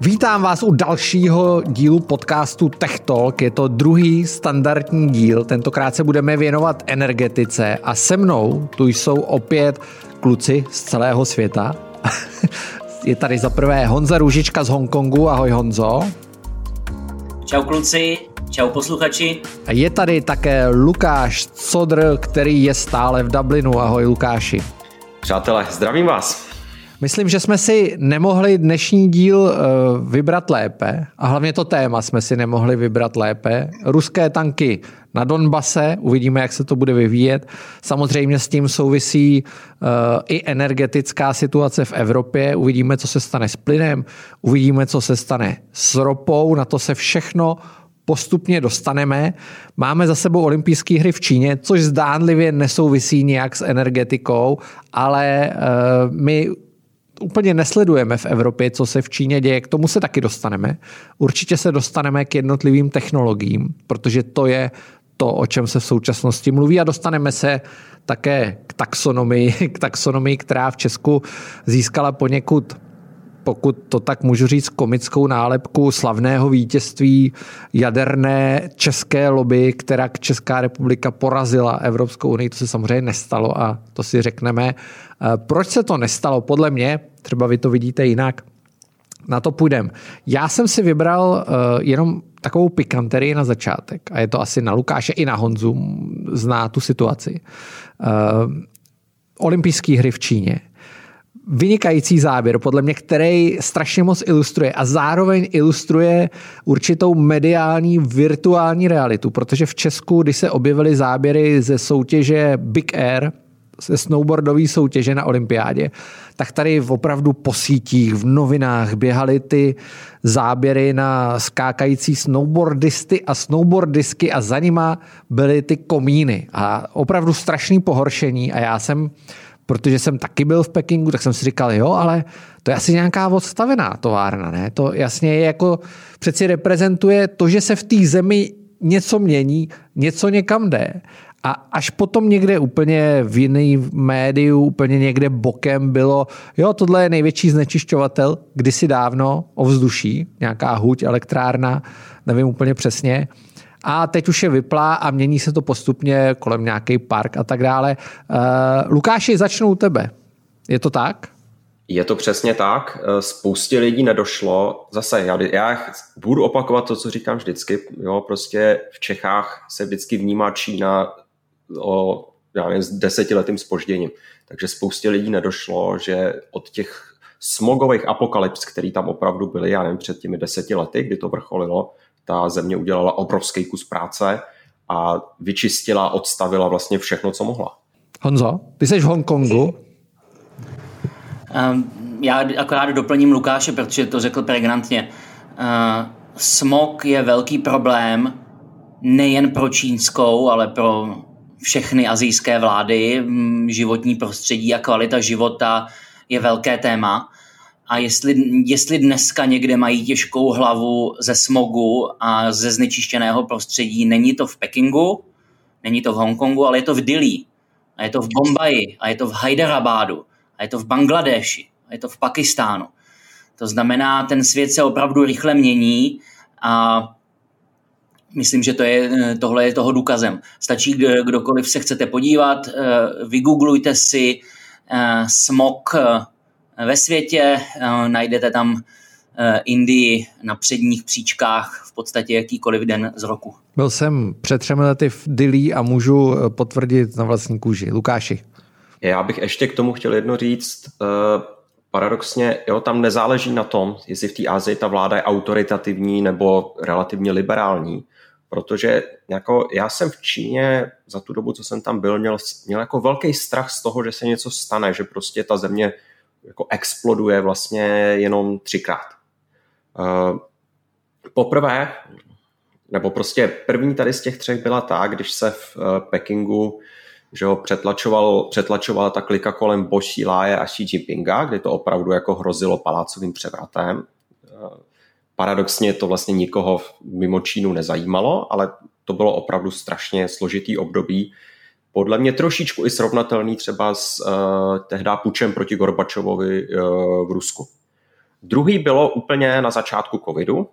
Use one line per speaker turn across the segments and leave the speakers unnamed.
Vítám vás u dalšího dílu podcastu Tech Talk. Je to druhý standardní díl. Tentokrát se budeme věnovat energetice a se mnou tu jsou opět kluci z celého světa. Je tady za prvé Honza Růžička z Hongkongu. Ahoj Honzo.
Čau kluci, čau posluchači.
A je tady také Lukáš Codr, který je stále v Dublinu. Ahoj Lukáši.
Přátelé, zdravím vás.
Myslím, že jsme si nemohli dnešní díl eh, vybrat lépe a hlavně to téma jsme si nemohli vybrat lépe. Ruské tanky na Donbase, uvidíme, jak se to bude vyvíjet. Samozřejmě s tím souvisí uh, i energetická situace v Evropě. Uvidíme, co se stane s plynem, uvidíme, co se stane s ropou. Na to se všechno postupně dostaneme. Máme za sebou olympijské hry v Číně, což zdánlivě nesouvisí nějak s energetikou, ale uh, my úplně nesledujeme v Evropě, co se v Číně děje. K tomu se taky dostaneme. Určitě se dostaneme k jednotlivým technologiím, protože to je to, o čem se v současnosti mluví a dostaneme se také k taxonomii, k taxonomii, která v Česku získala poněkud pokud to tak můžu říct, komickou nálepku slavného vítězství jaderné české lobby, která Česká republika porazila Evropskou unii. To se samozřejmě nestalo a to si řekneme. Eh, proč se to nestalo? Podle mě, třeba vy to vidíte jinak, na to půjdem. Já jsem si vybral uh, jenom takovou pikanterii na začátek a je to asi na Lukáše i na Honzu, zná tu situaci. Uh, olympijské hry v Číně vynikající záběr, podle mě, který strašně moc ilustruje a zároveň ilustruje určitou mediální virtuální realitu, protože v Česku, když se objevily záběry ze soutěže Big Air, ze snowboardové soutěže na olympiádě, tak tady opravdu po sítích, v novinách běhaly ty záběry na skákající snowboardisty a snowboardisky a za nima byly ty komíny. A opravdu strašný pohoršení a já jsem protože jsem taky byl v Pekingu, tak jsem si říkal, jo, ale to je asi nějaká odstavená továrna, ne? To jasně je jako, přeci reprezentuje to, že se v té zemi něco mění, něco někam jde. A až potom někde úplně v jiný médiu, úplně někde bokem bylo, jo, tohle je největší znečišťovatel kdysi dávno ovzduší, nějaká huť, elektrárna, nevím úplně přesně a teď už je vyplá a mění se to postupně kolem nějaký park a tak dále. Uh, Lukáši, začnu u tebe. Je to tak?
Je to přesně tak. Eh, spoustě lidí nedošlo. Zase, já, já budu opakovat to, co říkám vždycky. Jo, prostě v Čechách se vždycky vnímá Čína o já nevím, s desetiletým spožděním. Takže spoustě lidí nedošlo, že od těch smogových apokalyps, který tam opravdu byly, já nevím, před těmi deseti lety, kdy to vrcholilo, ta země udělala obrovský kus práce a vyčistila, odstavila vlastně všechno, co mohla.
Honzo, ty jsi v Hongkongu.
Um, já akorát doplním Lukáše, protože to řekl pregnantně. Uh, smog je velký problém nejen pro čínskou, ale pro všechny azijské vlády. Životní prostředí a kvalita života je velké téma. A jestli, jestli dneska někde mají těžkou hlavu ze smogu a ze znečištěného prostředí, není to v Pekingu, není to v Hongkongu, ale je to v Dili, a je to v Bombaji, a je to v Hyderabadu, a je to v Bangladeši, a je to v Pakistánu. To znamená, ten svět se opravdu rychle mění a myslím, že to je, tohle je toho důkazem. Stačí, kdokoliv se chcete podívat, eh, vygooglujte si eh, smog ve světě. Eh, najdete tam eh, Indii na předních příčkách v podstatě jakýkoliv den z roku.
Byl jsem před třemi lety v Dili a můžu eh, potvrdit na vlastní kůži. Lukáši.
Já bych ještě k tomu chtěl jedno říct. Paradoxně, jo, tam nezáleží na tom, jestli v té Asii ta vláda je autoritativní nebo relativně liberální, protože jako já jsem v Číně za tu dobu, co jsem tam byl, měl, měl jako velký strach z toho, že se něco stane, že prostě ta země jako exploduje vlastně jenom třikrát. Uh, poprvé, nebo prostě první tady z těch třech byla ta, když se v uh, Pekingu že ho přetlačoval, přetlačovala ta klika kolem Bo Xilai a Xi Jinpinga, kdy to opravdu jako hrozilo palácovým převratem. Uh, paradoxně to vlastně nikoho mimo Čínu nezajímalo, ale to bylo opravdu strašně složitý období, podle mě trošičku i srovnatelný třeba s uh, tehdy pučem proti Gorbačovovi uh, v Rusku, Druhý bylo úplně na začátku covidu,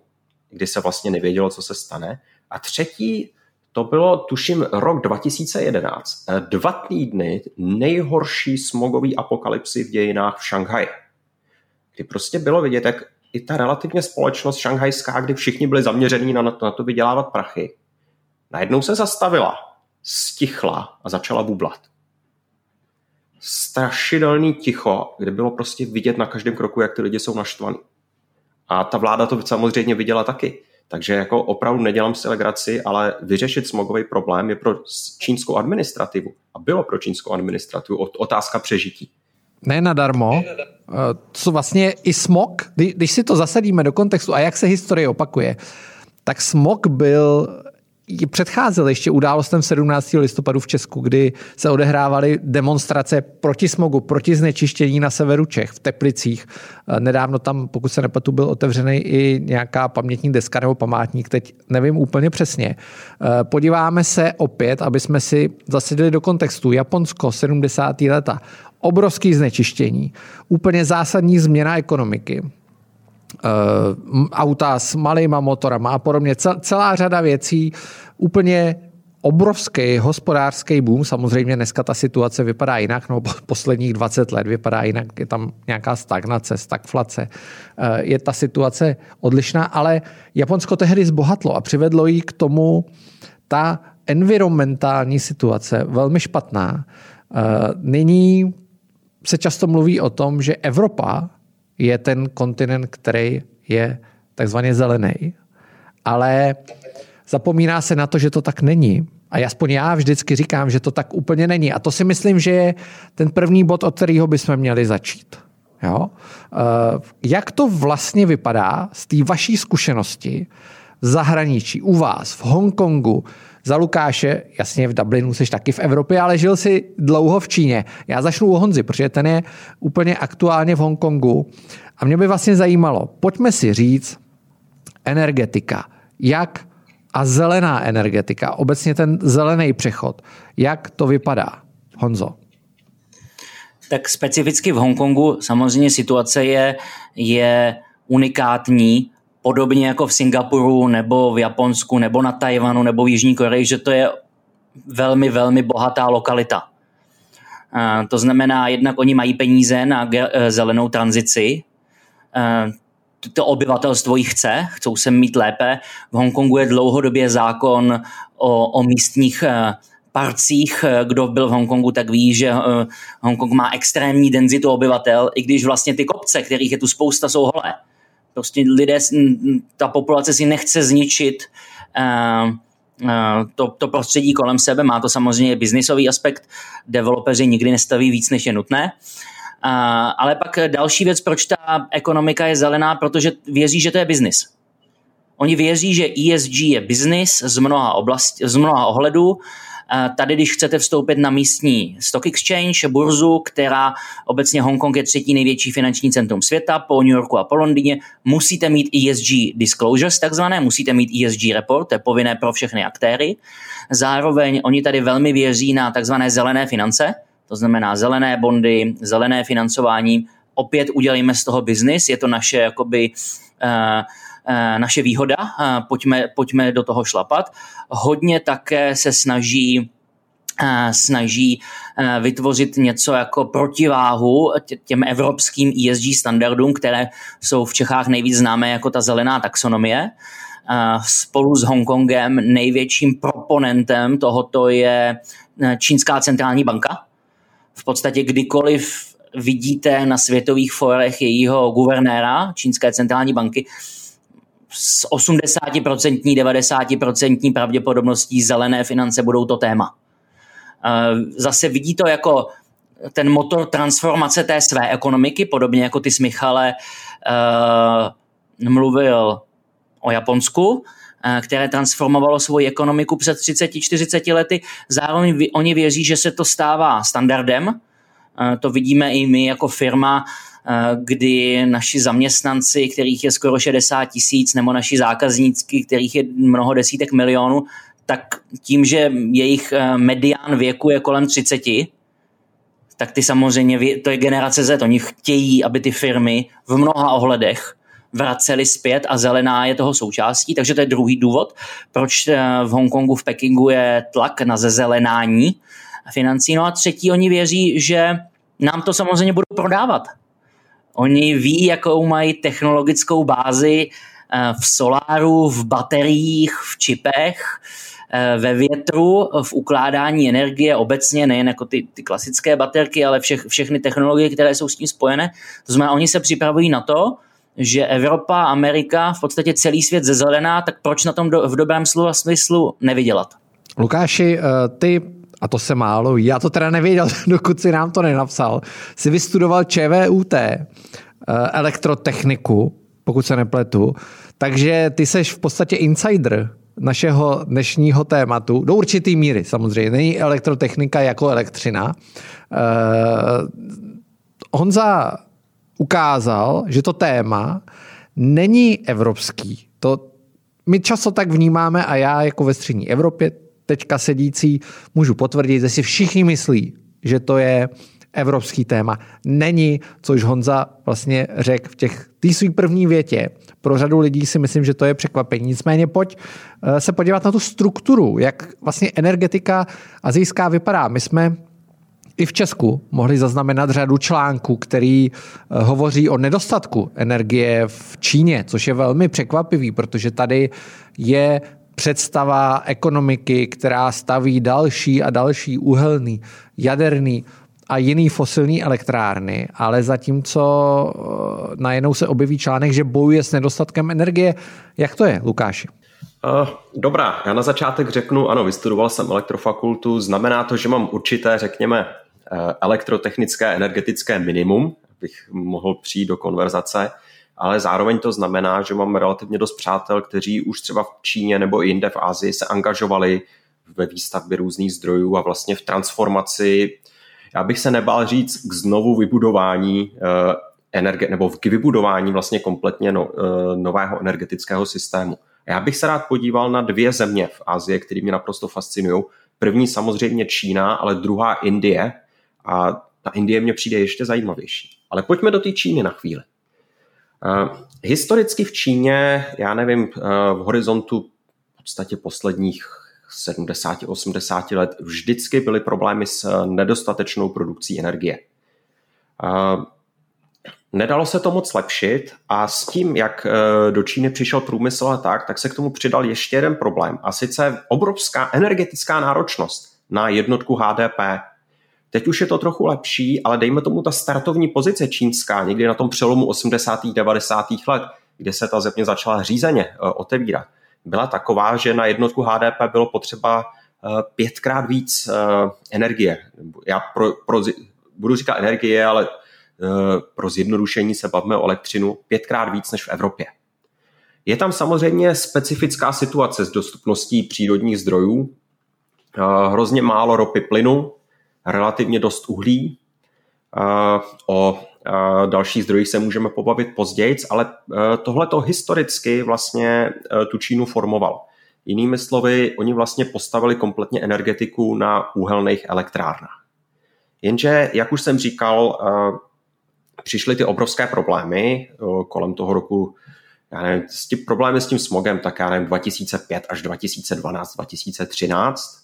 kdy se vlastně nevědělo, co se stane. A třetí, to bylo, tuším, rok 2011. Dva týdny nejhorší smogový apokalypsy v dějinách v Šanghaji. Kdy prostě bylo vidět, jak i ta relativně společnost šanghajská, kdy všichni byli zaměření na, na to vydělávat prachy, najednou se zastavila, stichla a začala bublat. Strašidelný ticho, kde bylo prostě vidět na každém kroku, jak ty lidi jsou naštvaní. A ta vláda to samozřejmě viděla taky. Takže jako opravdu nedělám si legraci, ale vyřešit smogový problém je pro čínskou administrativu. A bylo pro čínskou administrativu otázka přežití.
Ne nadarmo. Eh, co vlastně i smog, když si to zasadíme do kontextu a jak se historie opakuje, tak smog byl předcházel ještě událostem 17. listopadu v Česku, kdy se odehrávaly demonstrace proti smogu, proti znečištění na severu Čech, v Teplicích. Eh, nedávno tam, pokud se nepletu, byl otevřený i nějaká pamětní deska nebo památník, teď nevím úplně přesně. Eh, podíváme se opět, aby jsme si zasedli do kontextu. Japonsko, 70. leta, obrovský znečištění, úplně zásadní změna ekonomiky auta s malýma motorama a podobně. Celá řada věcí, úplně obrovský hospodářský boom. Samozřejmě dneska ta situace vypadá jinak, no posledních 20 let vypadá jinak, je tam nějaká stagnace, stagflace. Eh, je ta situace odlišná, ale Japonsko tehdy zbohatlo a přivedlo jí k tomu ta environmentální situace velmi špatná. Eh, nyní se často mluví o tom, že Evropa je ten kontinent, který je takzvaně zelený, ale zapomíná se na to, že to tak není. A aspoň já vždycky říkám, že to tak úplně není. A to si myslím, že je ten první bod, od kterého bychom měli začít. Jo? Eh, jak to vlastně vypadá z té vaší zkušenosti v zahraničí, u vás, v Hongkongu, za Lukáše, jasně v Dublinu, jsi taky v Evropě, ale žil si dlouho v Číně. Já začnu u Honzy, protože ten je úplně aktuálně v Hongkongu. A mě by vlastně zajímalo, pojďme si říct, energetika, jak a zelená energetika, obecně ten zelený přechod, jak to vypadá? Honzo.
Tak specificky v Hongkongu samozřejmě situace je, je unikátní, podobně jako v Singapuru nebo v Japonsku nebo na Tajvanu nebo v Jižní Koreji, že to je velmi, velmi bohatá lokalita. To znamená, jednak oni mají peníze na e, zelenou tranzici, to obyvatelstvo jich chce, chcou se mít lépe. V Hongkongu je dlouhodobě zákon o, o místních parcích. Kdo byl v Hongkongu, tak ví, že Hongkong má extrémní denzitu obyvatel, i když vlastně ty kopce, kterých je tu spousta, jsou holé. Prostě lidé, ta populace si nechce zničit uh, uh, to, to prostředí kolem sebe. Má to samozřejmě biznisový aspekt. Developeři nikdy nestaví víc, než je nutné. Uh, ale pak další věc, proč ta ekonomika je zelená, protože věří, že to je biznis. Oni věří, že ESG je biznis z mnoha, oblast, z mnoha ohledů Tady, když chcete vstoupit na místní stock exchange, burzu, která obecně Hongkong je třetí největší finanční centrum světa po New Yorku a po Londýně, musíte mít ESG disclosures takzvané, musíte mít ESG report, to je povinné pro všechny aktéry. Zároveň oni tady velmi věří na takzvané zelené finance, to znamená zelené bondy, zelené financování. Opět udělejme z toho biznis, je to naše jakoby uh, naše výhoda, eh, pojďme, pojďme do toho šlapat. Hodně také se snaží eh, snaží vytvořit něco jako protiváhu těm evropským ESG standardům, které jsou v Čechách nejvíc známé jako ta zelená taxonomie. Spolu s Hongkongem největším proponentem tohoto je Čínská centrální banka. V podstatě kdykoliv vidíte na světových forech jejího guvernéra Čínské centrální banky, s 80%, 90% pravděpodobností zelené finance budou to téma. Eh, zase vidí to jako ten motor transformace té své ekonomiky, podobně jako ty s Michale uh, mluvil o Japonsku, uh, které transformovalo svoji ekonomiku před 30-40 lety. Zároveň oni věří, že se to stává standardem. To vidíme i my jako firma, Eh, kdy naši zaměstnanci, kterých je skoro 60 tisíc, nebo naši zákazníci, kterých je mnoho desítek milionů, tak tím, že jejich eh, medián věku je kolem 30, tak ty samozřejmě, to je generace Z, oni chtějí, aby ty firmy v mnoha ohledech vraceli zpět a zelená je toho součástí, takže to je druhý důvod, proč eh, v Hongkongu, v Pekingu je tlak na zezelenání financí. No a třetí, oni věří, že nám to samozřejmě budou prodávat. Oni ví, jakou mají technologickou bázi eh, v soláru, v bateriích, v čipech, eh, ve větru, v ukládání energie obecně, nejen jako ty, ty klasické baterky, ale všech, všechny technologie, které jsou s tím spojené. To znamená, oni se připravují na to, že Evropa, Amerika, v podstatě celý svět zezelená, tak proč na tom do, v dobrém slova smyslu nevydělat?
Lukáši, eh, ty a to se málo ví, já to teda nevěděl, dokud si nám to nenapsal, si vystudoval ČVUT, eh, elektrotechniku, pokud se nepletu, takže ty seš v podstatě insider našeho dnešního tématu, do určitý míry samozřejmě, není elektrotechnika jako elektřina. Uh, Honza ukázal, že to téma není evropský. To my často tak vnímáme a já jako ve střední Evropě teďka sedící můžu potvrdit, že si všichni myslí, že to je evropský téma. Není, což Honza vlastně řekl v těch té své první větě. Pro řadu lidí si myslím, že to je překvapení. Nicméně pojď eh, se podívat na tu strukturu, jak vlastně energetika azijská vypadá. My jsme i v Česku mohli zaznamenat řadu článků, který eh, hovoří o nedostatku energie v Číně, což je velmi překvapivý, protože tady je představa ekonomiky, která staví další a další uhelný, jaderný a jiný fosilní elektrárny, ale zatímco eh, najednou se objeví článek, že bojuje s nedostatkem energie. Jak to je, Lukáši?
Uh, dobrá, já na začátek řeknu, ano, vystudoval jsem elektrofakultu, znamená to, že mám určité, řekněme, Eh, elektrotechnické energetické minimum, abych mohl přijít do konverzace, ale zároveň to znamená, že mám relativně dost přátel, kteří už třeba v Číně nebo i jinde v Asii se angažovali ve výstavbě různých zdrojů a vlastně v transformaci, já bych se nebál říct, k znovu vybudování eh, energie, nebo k vybudování vlastně kompletně no, eh, nového energetického systému. Já bych se rád podíval na dvě země v Asii, které mě naprosto fascinují. První samozřejmě Čína, ale druhá Indie, a ta Indie mě přijde ještě zajímavější. Ale pojďme do té Číny na chvíli. Uh, historicky v Číně, já nevím, uh, v horizontu v podstatě posledních 70-80 let vždycky byly problémy s nedostatečnou produkcí energie. Uh, nedalo se to moc lepšit a s tím, jak do Číny přišel průmysl a tak, tak se k tomu přidal ještě jeden problém a sice obrovská energetická náročnost na jednotku HDP. Teď už je to trochu lepší, ale dejme tomu ta startovní pozice čínská, někdy na tom přelomu 80. 90. let, kde se ta země začala řízeně eh, otevírat, byla taková, že na jednotku HDP bylo potřeba eh, pětkrát víc eh, energie. Já pro, pro, budu říkat energie, ale pro zjednodušení se bavíme o elektřinu pětkrát víc než v Evropě. Je tam samozřejmě specifická situace s dostupností přírodních zdrojů, hrozně málo ropy plynu, relativně dost uhlí. O dalších zdrojích se můžeme pobavit později, ale e, tohle to historicky vlastně tu Čínu formoval. Jinými slovy, oni vlastně postavili kompletně energetiku na úhelných elektrárnách. Jenže, jak už jsem říkal, přišly ty obrovské problémy kolem toho roku, já nevím, s tím problémy s tím smogem, tak já nevím, 2005 až 2012, 2013, Eh,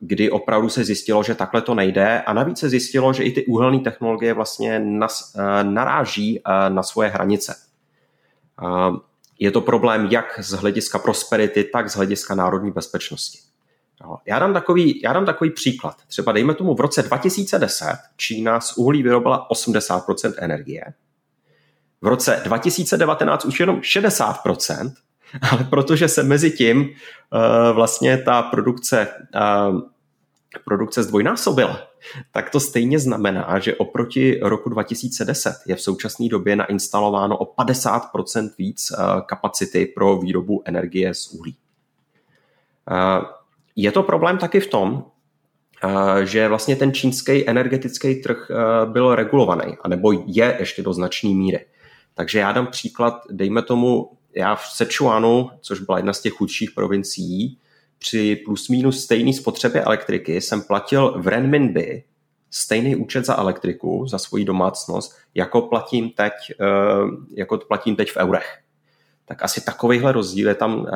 kdy opravdu se zjistilo, že takhle to nejde a navíc se zjistilo, že i ty úhelné technologie vlastně nas, eh, naráží eh, na svoje hranice. Je to problém jak z hlediska prosperity, tak z hlediska národní bezpečnosti. Já dám, takový, já dám takový příklad. Třeba dejme tomu v roce 2010 Čína z uhlí vyrobila 80% energie. V roce 2019 už jenom 60%, ale protože se mezi tím uh, vlastně ta produkce, uh, produkce zdvojnásobila, tak to stejně znamená, že oproti roku 2010 je v současné době nainstalováno o 50% víc uh, kapacity pro výrobu energie z uhlí. Uh, je to problém taky v tom, že vlastně ten čínský energetický trh byl regulovaný, anebo je ještě do značné míry. Takže já dám příklad, dejme tomu já v Sichuanu, což byla jedna z těch chudších provincií, při plus minus stejné spotřebě elektriky jsem platil v renminbi stejný účet za elektriku, za svoji domácnost, jako platím teď, jako platím teď v eurech. Tak asi takovýhle rozdíl je tam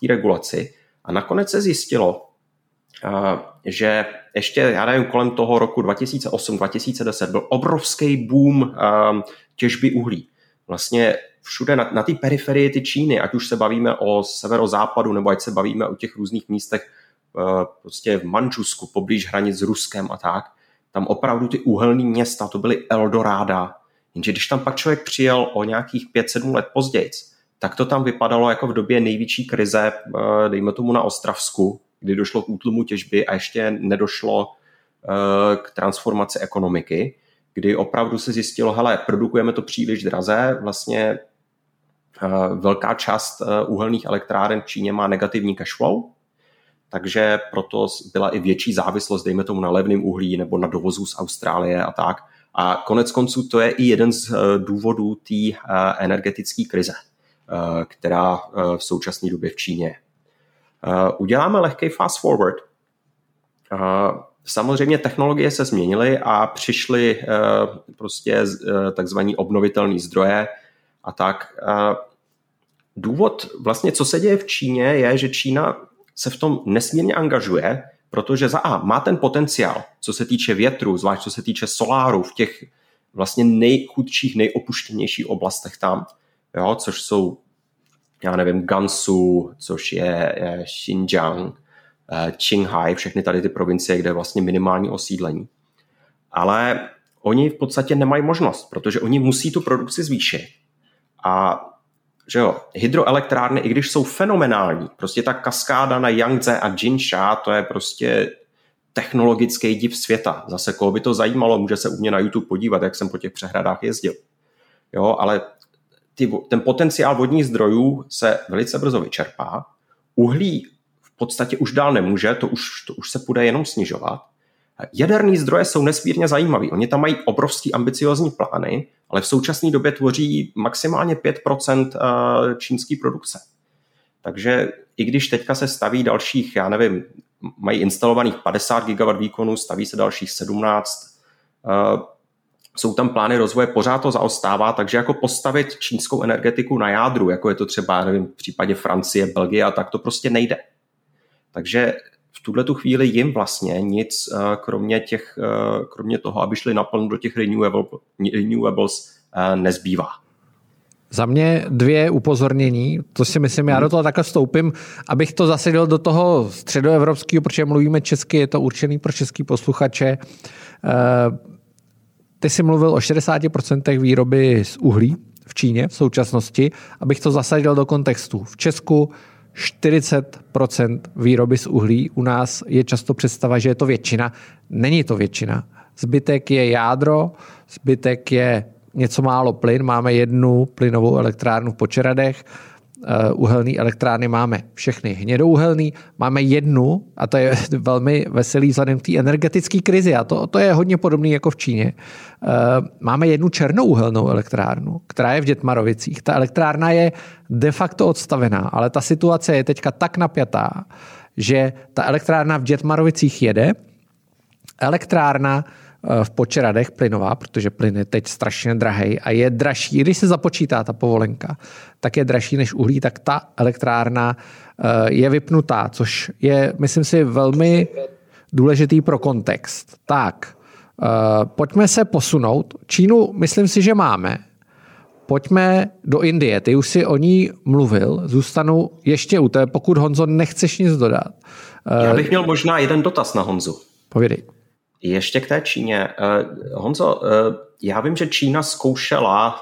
té regulaci. A nakonec se zjistilo, že ještě, já nevím, kolem toho roku 2008-2010 byl obrovský boom těžby uhlí. Vlastně všude na, na té periferii ty Číny, ať už se bavíme o severozápadu, nebo ať se bavíme o těch různých místech prostě v Mančusku, poblíž hranic s Ruskem a tak, tam opravdu ty uhelné města, to byly Eldoráda. Jenže když tam pak člověk přijel o nějakých 5-7 let později, tak to tam vypadalo jako v době největší krize, dejme tomu na Ostravsku, kdy došlo k útlumu těžby a ještě nedošlo eh, k transformaci ekonomiky, kdy opravdu se zjistilo, hele, produkujeme to příliš draze, vlastně eh, velká část eh, uhelných elektráren v Číně má negativní cash flow, takže proto byla i větší závislost, dejme tomu na levném uhlí nebo na dovozu z Austrálie a tak. A konec konců to je i jeden z důvodů té energetické krize, která v současné době v Číně je. Uděláme lehký fast forward. Samozřejmě technologie se změnily a přišly prostě takzvaní obnovitelné zdroje a tak. Důvod vlastně, co se děje v Číně, je, že Čína se v tom nesmírně angažuje, protože za A má ten potenciál, co se týče větru, zvlášť co se týče soláru v těch vlastně nejchudších, nejopuštěnějších oblastech tam, jo, což jsou já nevím, Gansu, což je, je Xinjiang, eh, Qinghai, všechny tady ty provincie, kde je vlastně minimální osídlení. Ale oni v podstatě nemají možnost, protože oni musí tu produkci zvýšit. A že jo, hydroelektrárny, i když jsou fenomenální, prostě ta kaskáda na Yangtze a Jinsha, to je prostě technologický div světa. Zase koho by to zajímalo, může se u mě na YouTube podívat, jak jsem po těch přehradách jezdil. Jo, ale ty, ten potenciál vodních zdrojů se velice brzo vyčerpá. Uhlí v podstatě už dál nemůže, to už, to už se bude jenom snižovat. Jaderní zdroje jsou nesmírně zajímavé. Oni tam mají obrovský ambiciozní plány, ale v současné době tvoří maximálně 5% eh, čínské produkce. Takže i když teďka se staví dalších, já nevím, mají instalovaných 50 GW výkonů, staví se dalších 17, jsou tam plány rozvoje, pořád to zaostává, takže jako postavit čínskou energetiku na jádru, jako je to třeba nevím, v případě Francie, Belgie, a tak to prostě nejde. Takže v tuhle tu chvíli jim vlastně nic, eh, kromě, těch, eh, kromě toho, aby šli naplno do těch renewables, eh, nezbývá.
Za mě dvě upozornění, to si myslím, já do toho takhle vstoupím, abych to zasedil do toho středoevropského, protože mluvíme česky, je to určený pro český posluchače. Ty jsi mluvil o 60% výroby z uhlí v Číně v současnosti, abych to zasadil do kontextu. V Česku 40% výroby z uhlí. U nás je často představa, že je to většina. Není to většina. Zbytek je jádro, zbytek je něco málo plyn. Máme jednu plynovou elektrárnu v Počeradech, uhelné elektrárny máme všechny hnědouhelný, máme jednu, a to je velmi veselý vzhledem k té energetické krizi, a to, to je hodně podobné jako v Číně. Eh, máme jednu černouhelnou elektrárnu, která je v Dětmarovicích. Ta elektrárna je de facto odstavená, ale ta situace je teďka tak napjatá, že ta elektrárna v Dětmarovicích jede, elektrárna Eh, v Počeradech plynová, protože plyn je teď strašně drahý a je dražší, když se započítá ta povolenka, tak je dražší než uhlí, tak ta elektrárna eh, je vypnutá, což je, myslím si, velmi důležitý pro kontext. Tak, eh, pojďme se posunout. Čínu, myslím si, že máme. Pojďme do Indie. Ty už si o ní mluvil. Zůstanu ještě u té, pokud Honzo nechceš nic dodat.
Já bych měl možná jeden dotaz na Honzu.
Povědej.
Ještě k té Číně. Uh, Honzo, uh, já vím, že Čína zkoušela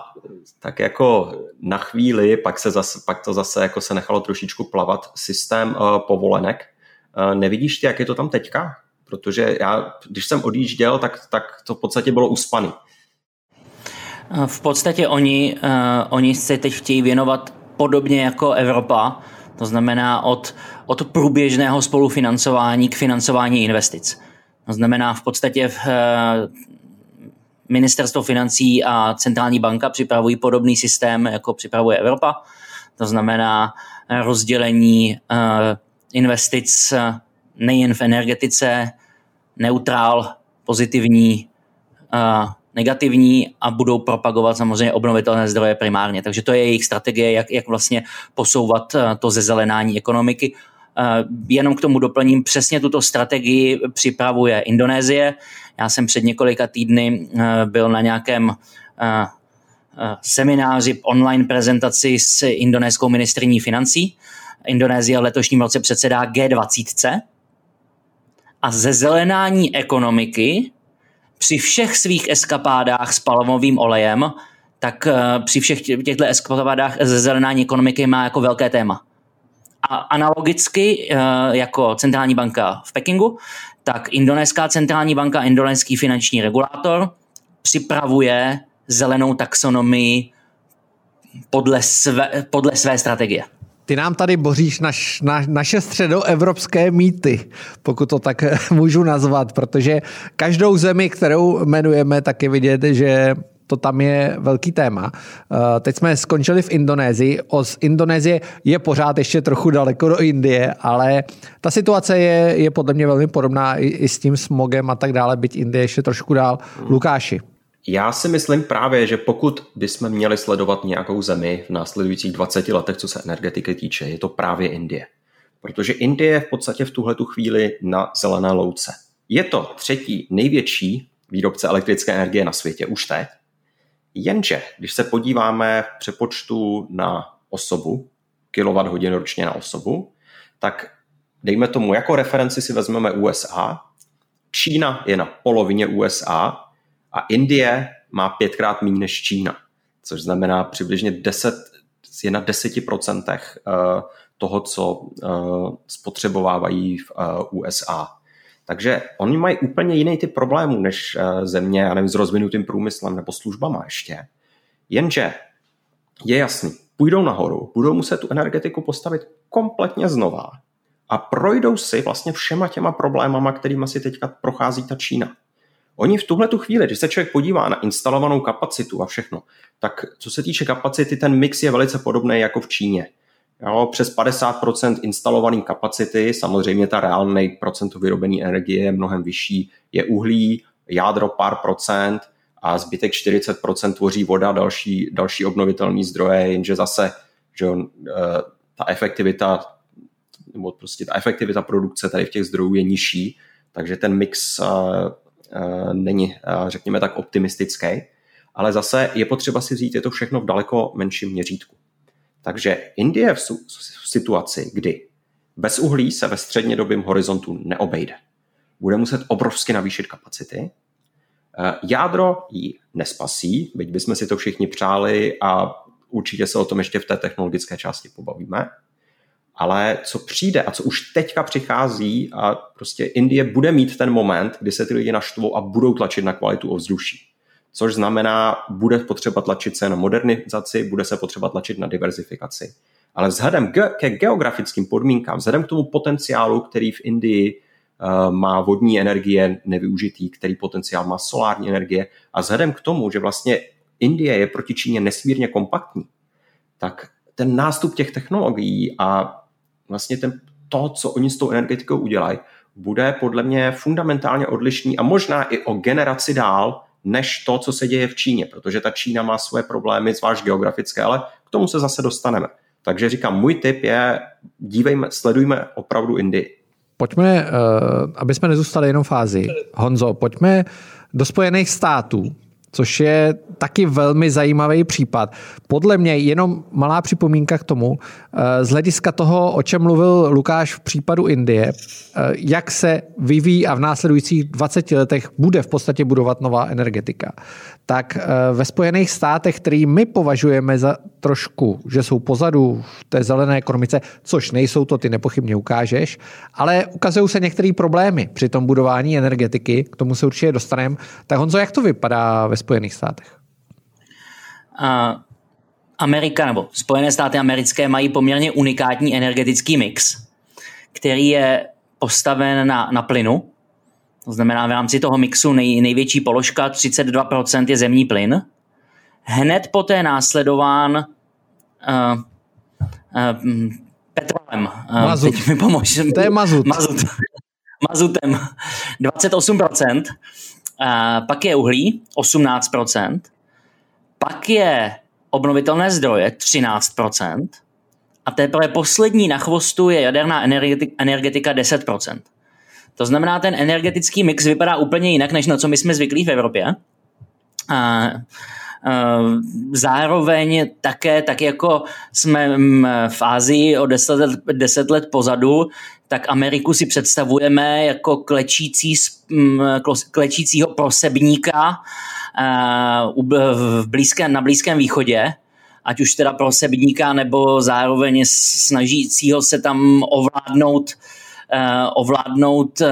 tak jako na chvíli, pak, se zase, pak to zase jako se nechalo trošičku plavat systém uh, povolenek. Nevidíš ty, jak je to tam teďka? Protože já, když jsem odjížděl, tak, tak to v podstatě bylo uspaný.
V podstatě oni, oni se teď chtějí věnovat podobně jako Evropa, to znamená od, od průběžného spolufinancování k financování investic. To znamená v podstatě v, eh, ministerstvo financí a centrální banka připravují podobný systém, jako připravuje Evropa. To znamená rozdělení eh, investic eh, nejen v energetice, neutrál pozitivní, negativní a budou propagovat samozřejmě obnovitelné zdroje primárně. Takže to je jejich strategie, jak, jak vlastně posouvat to zezelenání ekonomiky. Uh, jenom k tomu doplním, přesně tuto strategii připravuje Indonésie. Já jsem před několika týdny uh, byl na nějakém semináři, online prezentaci s indonéskou ministriní financí. Indonésie v letošním roce předsedá G20 a ze zelenání ekonomiky při všech svých eskapádách s palmovým olejem, tak eh, při všech těchto eskapádách ze zelenání ekonomiky má jako velké téma. A analogicky eh, jako centrální banka v Pekingu, tak indonéská centrální banka, indonéský finanční regulátor připravuje zelenou taxonomii podle své, podle své strategie.
Ty nám tady boříš naš, na, naše středoevropské mýty, pokud to tak můžu nazvat, protože každou zemi, kterou jmenujeme, tak je vidět, že to tam je velký téma. Eh, teď jsme skončili v Indonésii. Z Indonésie je pořád ještě trochu daleko do Indie, ale ta situace je, je podle mě velmi podobná i, i s tím smogem a tak dále, byť Indie ještě trošku dál. Lukáši.
Já si myslím právě, že pokud bychom měli sledovat nějakou zemi v následujících 20 letech, co se energetiky týče, je to právě Indie. Protože Indie je v podstatě v tuhle chvíli na zelené louce. Je to třetí největší výrobce elektrické energie na světě už teď. Jenže, když se podíváme v přepočtu na osobu, kWh ročně na osobu, tak dejme tomu, jako referenci si vezmeme USA. Čína je na polovině USA, a Indie má pětkrát méně než Čína, což znamená přibližně 10, je na 10% eh, toho, co eh, spotřebovávají v eh, USA. Takže oni mají úplně jiný typ problémů než země, já nevím, s rozvinutým průmyslem nebo službama ještě. Jenže je jasný, půjdou nahoru, budou muset tu energetiku postavit kompletně znova a projdou si vlastně všema těma problémama, kterými si teďka prochází ta Čína. Oni v tuhle tu chvíli, když se člověk podívá na instalovanou kapacitu a všechno, tak co se týče kapacity, ten mix je velice podobný jako v Číně. Jo, přes 50% instalované kapacity, samozřejmě ta reálný procent vyrobené energie je mnohem vyšší, je uhlí, jádro pár procent a zbytek 40% tvoří voda, další, další obnovitelné zdroje, jenže zase že on, eh, ta efektivita nebo prostě ta efektivita produkce tady v těch zdrojů je nižší, takže ten mix eh, Eh, není, řekněme tak, optimistický, ale zase je potřeba si říct, je to všechno v daleko menším měřítku. Takže Indie v, v situaci, kdy bez uhlí se ve střednědobém horizontu neobejde. Bude muset obrovsky navýšit kapacity. Eh, jádro ji nespasí, byť bychom si to všichni přáli a určitě se o tom ještě v té technologické části pobavíme ale co přijde a co už teďka přichází a prostě Indie bude mít ten moment, kdy se ty lidi naštvou a budou tlačit na kvalitu ovzduší. Což znamená, bude potřeba tlačit se na modernizaci, bude se potřeba tlačit na diverzifikaci. Ale vzhledem ke geografickým podmínkám, vzhledem k tomu potenciálu, který v Indii uh, má vodní energie nevyužitý, který potenciál má solární energie a vzhledem k tomu, že vlastně Indie je proti Číně nesmírně kompaktní, tak ten nástup těch technologií a vlastně ten, to, co oni s tou energetikou udělají, bude podle mě fundamentálně odlišný a možná i o generaci dál, než to, co se děje v Číně, protože ta Čína má svoje problémy, zvlášť geografické, ale k tomu se zase dostaneme. Takže říkám, můj tip je, dívejme, sledujme opravdu Indii.
Pojďme, eh, aby jsme nezůstali jenom fázi. Honzo, pojďme do Spojených států, což je taky velmi zajímavý případ. Podle mě jenom malá připomínka k tomu, eh, z hlediska toho, o čem mluvil Lukáš v případu Indie, eh, jak se vyvíjí a v následujících 20 letech bude v podstatě budovat nová energetika. Tak eh, ve Spojených státech, který my považujeme za trošku, že jsou pozadu v té zelené ekonomice, což nejsou to, ty nepochybně ukážeš, ale ukazují se některé problémy při tom budování energetiky, k tomu se určitě dostaneme. Tak Honzo, jak to vypadá ve Spojených státech?
Uh, Amerika nebo Spojené státy americké mají poměrně unikátní energetický mix, který je postaven na, na plynu. To znamená, v rámci toho mixu nej, největší položka, 32% je zemní plyn. Hned poté následován uh, uh, petrolem.
Uh, mazut.
mi pomož.
To je mazut.
mazut. Mazutem 28%. pak je uhlí 18%, pak je obnovitelné zdroje 13%, a teprve poslední na chvostu je jaderná energetika 10%. To znamená, ten energetický mix vypadá úplně jinak, než na co my jsme zvyklí v Evropě. A, Zároveň také, tak jako jsme v Ázii o deset let, deset let pozadu, tak Ameriku si představujeme jako klečící, klečícího prosebníka v blízkém, na Blízkém východě, ať už teda prosebníka nebo zároveň snažícího se tam ovládnout, ovládnout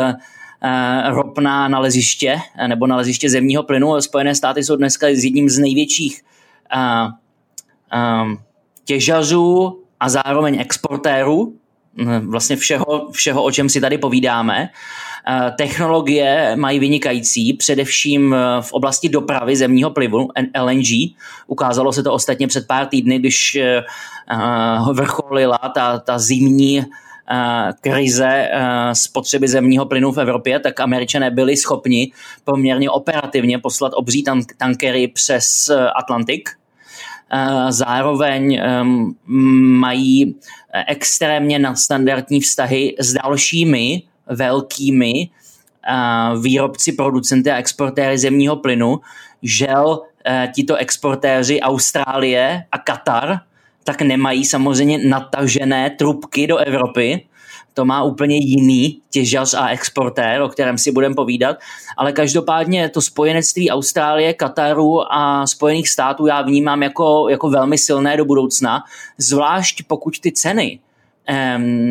Eh, ropná naleziště eh, nebo naleziště zemního plynu. Spojené státy jsou dneska jedním z největších eh, těžařů a zároveň exportérů vlastně všeho, všeho, o čem si tady povídáme. Technologie mají vynikající, především v oblasti dopravy zemního plynu, LNG. Ukázalo se to ostatně před pár týdny, když vrcholila ta, ta zimní Eh, krize eh, spotřeby zemního plynu v Evropě, tak američané byli schopni poměrně operativně poslat obří tankery přes eh, Atlantik. Zároveň mají extrémně nadstandardní vztahy s dalšími velkými výrobci, producenty a exportéry zemního plynu. Žel tito exportéři Austrálie a Katar tak nemají samozřejmě natažené trubky do Evropy. To má úplně jiný těžař a exportér, o kterém si budeme povídat. Ale každopádně to spojenectví Austrálie, Kataru a Spojených států já vnímám jako, jako velmi silné do budoucna, zvlášť pokud ty ceny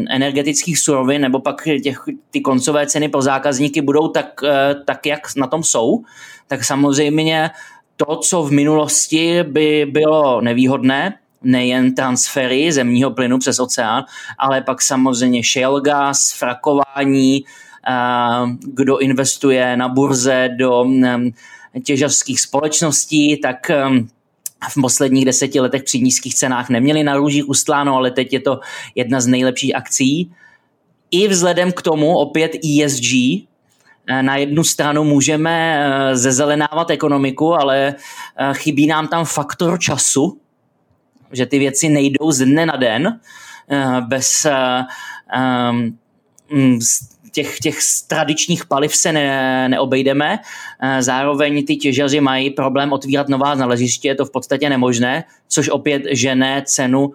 energetických surovin nebo pak těch, ty koncové ceny pro zákazníky budou tak, eh, tak, jak na tom jsou, tak samozřejmě to, co v minulosti by bylo nevýhodné, nejen transfery zemního plynu přes oceán, ale pak samozřejmě shale gas, frakování, kdo investuje na burze do těžařských společností, tak v posledních deseti letech při nízkých cenách neměli na růžích ustláno, ale teď je to jedna z nejlepších akcí. I vzhledem k tomu opět ESG, na jednu stranu můžeme zezelenávat ekonomiku, ale chybí nám tam faktor času, že ty věci nejdou z dne na den eh, bez um, těch, těch tradičních paliv se ne, neobejdeme. Zároveň ty těžaři mají problém otvírat nová naleziště, je to v podstatě nemožné, což opět žene cenu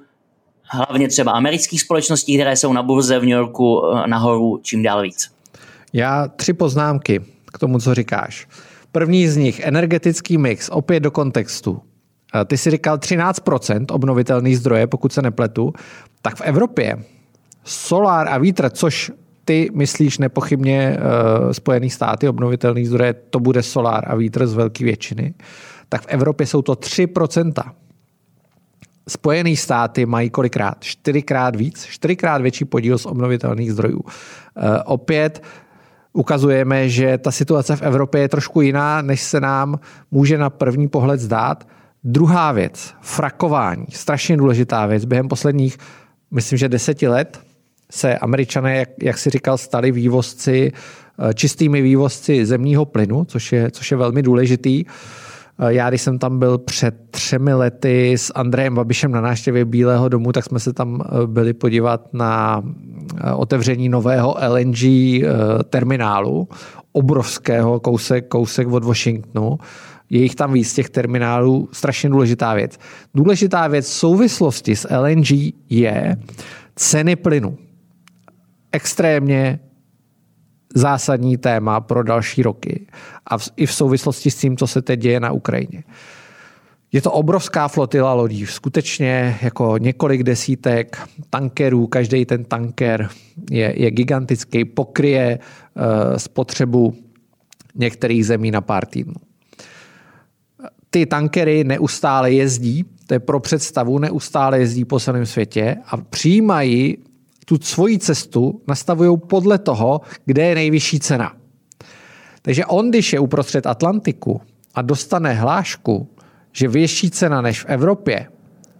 hlavně třeba amerických společností, které jsou na burze v New Yorku nahoru čím dál víc.
Já tři poznámky k tomu, co říkáš. První z nich, energetický mix, opět do kontextu. Ty si říkal 13% obnovitelných zdroje, pokud se nepletu, tak v Evropě solár a vítr, což ty myslíš nepochybně uh, Spojený státy, obnovitelných zdroje, to bude solár a vítr z velké většiny, tak v Evropě jsou to 3%. Spojené státy mají kolikrát? Čtyřikrát víc, čtyřikrát větší podíl z obnovitelných zdrojů. Uh, opět ukazujeme, že ta situace v Evropě je trošku jiná, než se nám může na první pohled zdát. Druhá věc, frakování, strašně důležitá věc. Během posledních, myslím, že deseti let se američané, jak, jak si říkal, stali vývozci, eh, čistými vývozci zemního plynu, což je, což je velmi důležitý. Eh, já, když jsem tam byl před třemi lety s Andrejem Babišem na návštěvě Bílého domu, tak jsme se tam eh, byli podívat na otevření nového LNG terminálu, obrovského kousek, kousek od Washingtonu je jich tam víc těch terminálů, strašně důležitá věc. Důležitá věc v souvislosti s LNG je ceny plynu. Extrémně zásadní téma pro další roky a v, i v souvislosti s tím, co se teď děje na Ukrajině. Je to obrovská flotila lodí, skutečně jako několik desítek tankerů, každý ten tanker je, je gigantický, pokryje uh, spotřebu některých zemí na pár týdnů ty tankery neustále jezdí, to je pro představu, neustále jezdí po celém světě a přijímají tu svoji cestu, nastavují podle toho, kde je nejvyšší cena. Takže on, když je uprostřed Atlantiku a dostane hlášku, že vyšší cena než v Evropě,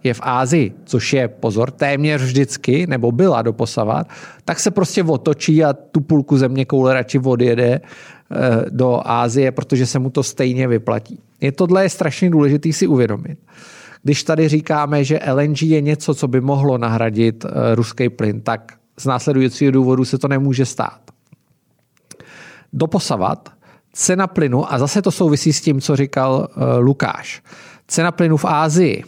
je v Ázii, což je, pozor, téměř vždycky, nebo byla doposavat, tak se prostě otočí a tu půlku země koule radši odjede do Ázie, protože se mu to stejně vyplatí. Je tohle je strašně důležité si uvědomit. Když tady říkáme, že LNG je něco, co by mohlo nahradit eh, ruský plyn, tak z následujícího důvodu se to nemůže stát. Doposavat cena plynu, a zase to souvisí s tím, co říkal uh, Lukáš, cena plynu v Ázii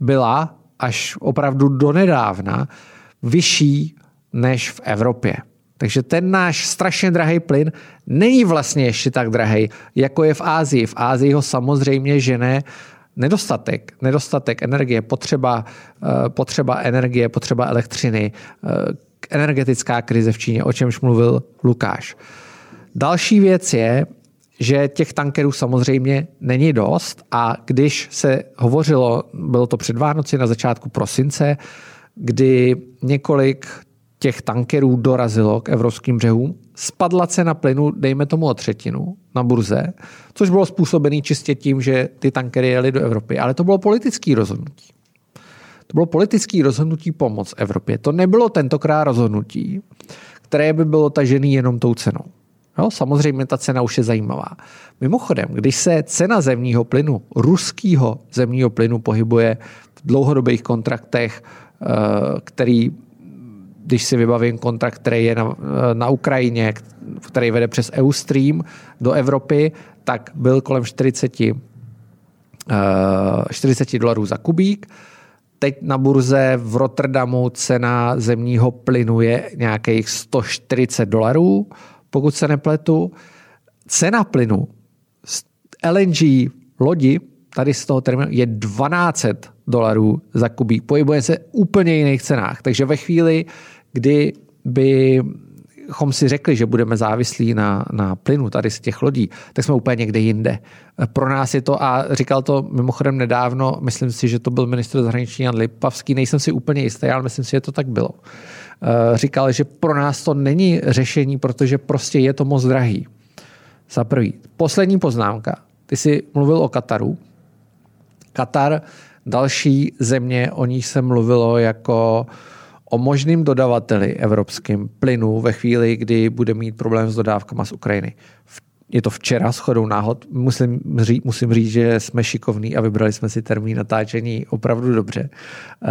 byla až opravdu donedávna vyšší než v Evropě. Takže ten náš strašně drahý plyn není vlastně ještě tak drahý, jako je v Ázii. V Ázii ho samozřejmě žene nedostatek, nedostatek energie, potřeba, eh, potřeba energie, potřeba elektřiny, eh, energetická krize v Číně, o čemž mluvil Lukáš. Další věc je, že těch tankerů samozřejmě není dost a když se hovořilo, bylo to před Vánoci na začátku prosince, kdy několik těch tankerů dorazilo k evropským břehům, spadla cena plynu, dejme tomu o třetinu na burze, což bylo způsobené čistě tím, že ty tankery jeli do Evropy. Ale to bylo politické rozhodnutí. To bylo politické rozhodnutí pomoc Evropě. To nebylo tentokrát rozhodnutí, které by bylo tažené jenom tou cenou. No, samozřejmě ta cena už je zajímavá. Mimochodem, když se cena zemního plynu, ruského zemního plynu pohybuje v dlouhodobých kontraktech, eh, který, když si vybavím kontrakt, který je na, eh, na Ukrajině, který vede přes Eustream do Evropy, tak byl kolem 40, 40 eh, dolarů za kubík. Teď na burze v Rotterdamu cena zemního plynu je nějakých 140 dolarů pokud se nepletu. Cena plynu z LNG lodi tady z toho termínu je 12 dolarů za kubík. Pohybuje se úplně jiných cenách. Takže ve chvíli, kdy by chom si řekli, že budeme závislí na, na plynu tady z těch lodí, tak jsme úplně někde jinde. Pro nás je to, a říkal to mimochodem nedávno, myslím si, že to byl ministr zahraničí Jan Lipavský, nejsem si úplně jistý, ale myslím si, že to tak bylo. Eh, říkal, že pro nás to není řešení, protože prostě je to moc drahý. Za prvý. Poslední poznámka. Ty jsi mluvil o Kataru. Katar, další země, o ní se mluvilo jako o možným dodavateli evropským plynu ve chvíli, kdy bude mít problém s dodávkama z Ukrajiny. Je to včera s chodou náhod. Musím, říct, musím říct, že jsme šikovní a vybrali jsme si termín natáčení opravdu dobře. Eh,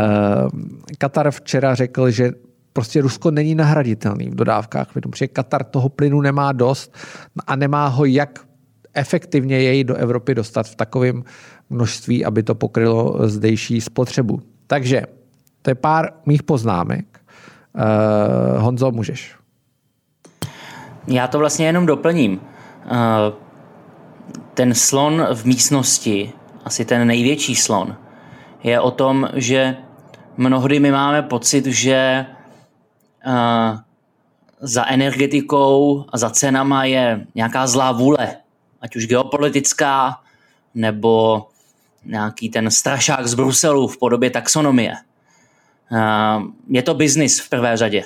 Katar včera řekl, že prostě Rusko není nahraditelný v dodávkách protože Katar toho plynu nemá dost a nemá ho jak efektivně jej do Evropy dostat v takovém množství, aby to pokrylo zdejší spotřebu. Takže to je pár mých poznámek. Uh, Honzo, můžeš.
Já to vlastně jenom doplním. Uh, ten slon v místnosti, asi ten největší slon, je o tom, že mnohdy my máme pocit, že za energetikou a za cenama je nějaká zlá vůle, ať už geopolitická, nebo nějaký ten strašák z Bruselu v podobě taxonomie. Je to biznis v prvé řadě.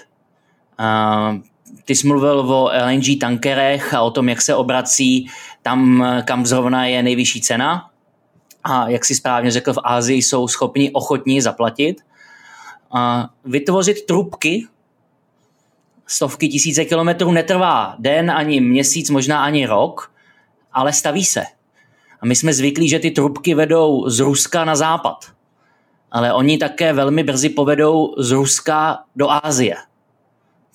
Ty jsi mluvil o LNG tankerech a o tom, jak se obrací tam, kam zrovna je nejvyšší cena. A jak si správně řekl, v Ázii jsou schopni ochotní zaplatit. Vytvořit trubky stovky tisíce kilometrů netrvá den, ani měsíc, možná ani rok, ale staví se. A my jsme zvyklí, že ty trubky vedou z Ruska na západ. Ale oni také velmi brzy povedou z Ruska do Ázie.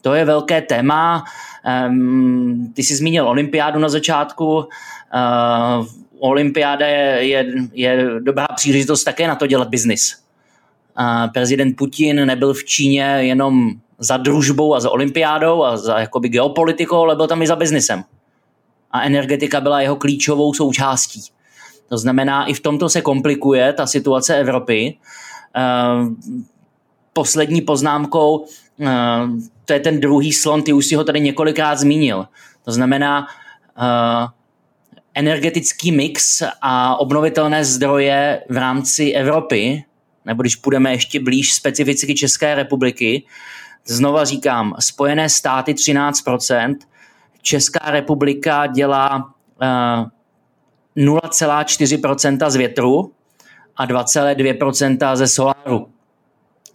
To je velké téma. Ty jsi zmínil olympiádu na začátku. Uh, olympiáda je, je, je dobrá příležitost také na to dělat biznis. Uh, prezident Putin nebyl v Číně jenom za družbou a za olympiádou a za jakoby geopolitikou, ale byl tam i za biznisem. A energetika byla jeho klíčovou součástí. To znamená, i v tomto se komplikuje ta situace Evropy. Ehm, poslední poznámkou, ehm, to je ten druhý slon, ty už si ho tady několikrát zmínil. To znamená, ehm, energetický mix a obnovitelné zdroje v rámci Evropy, nebo když půjdeme ještě blíž specificky České republiky, Znova říkám, Spojené státy 13%, Česká republika dělá uh, eh, 0,4% z větru a 2,2% ze soláru.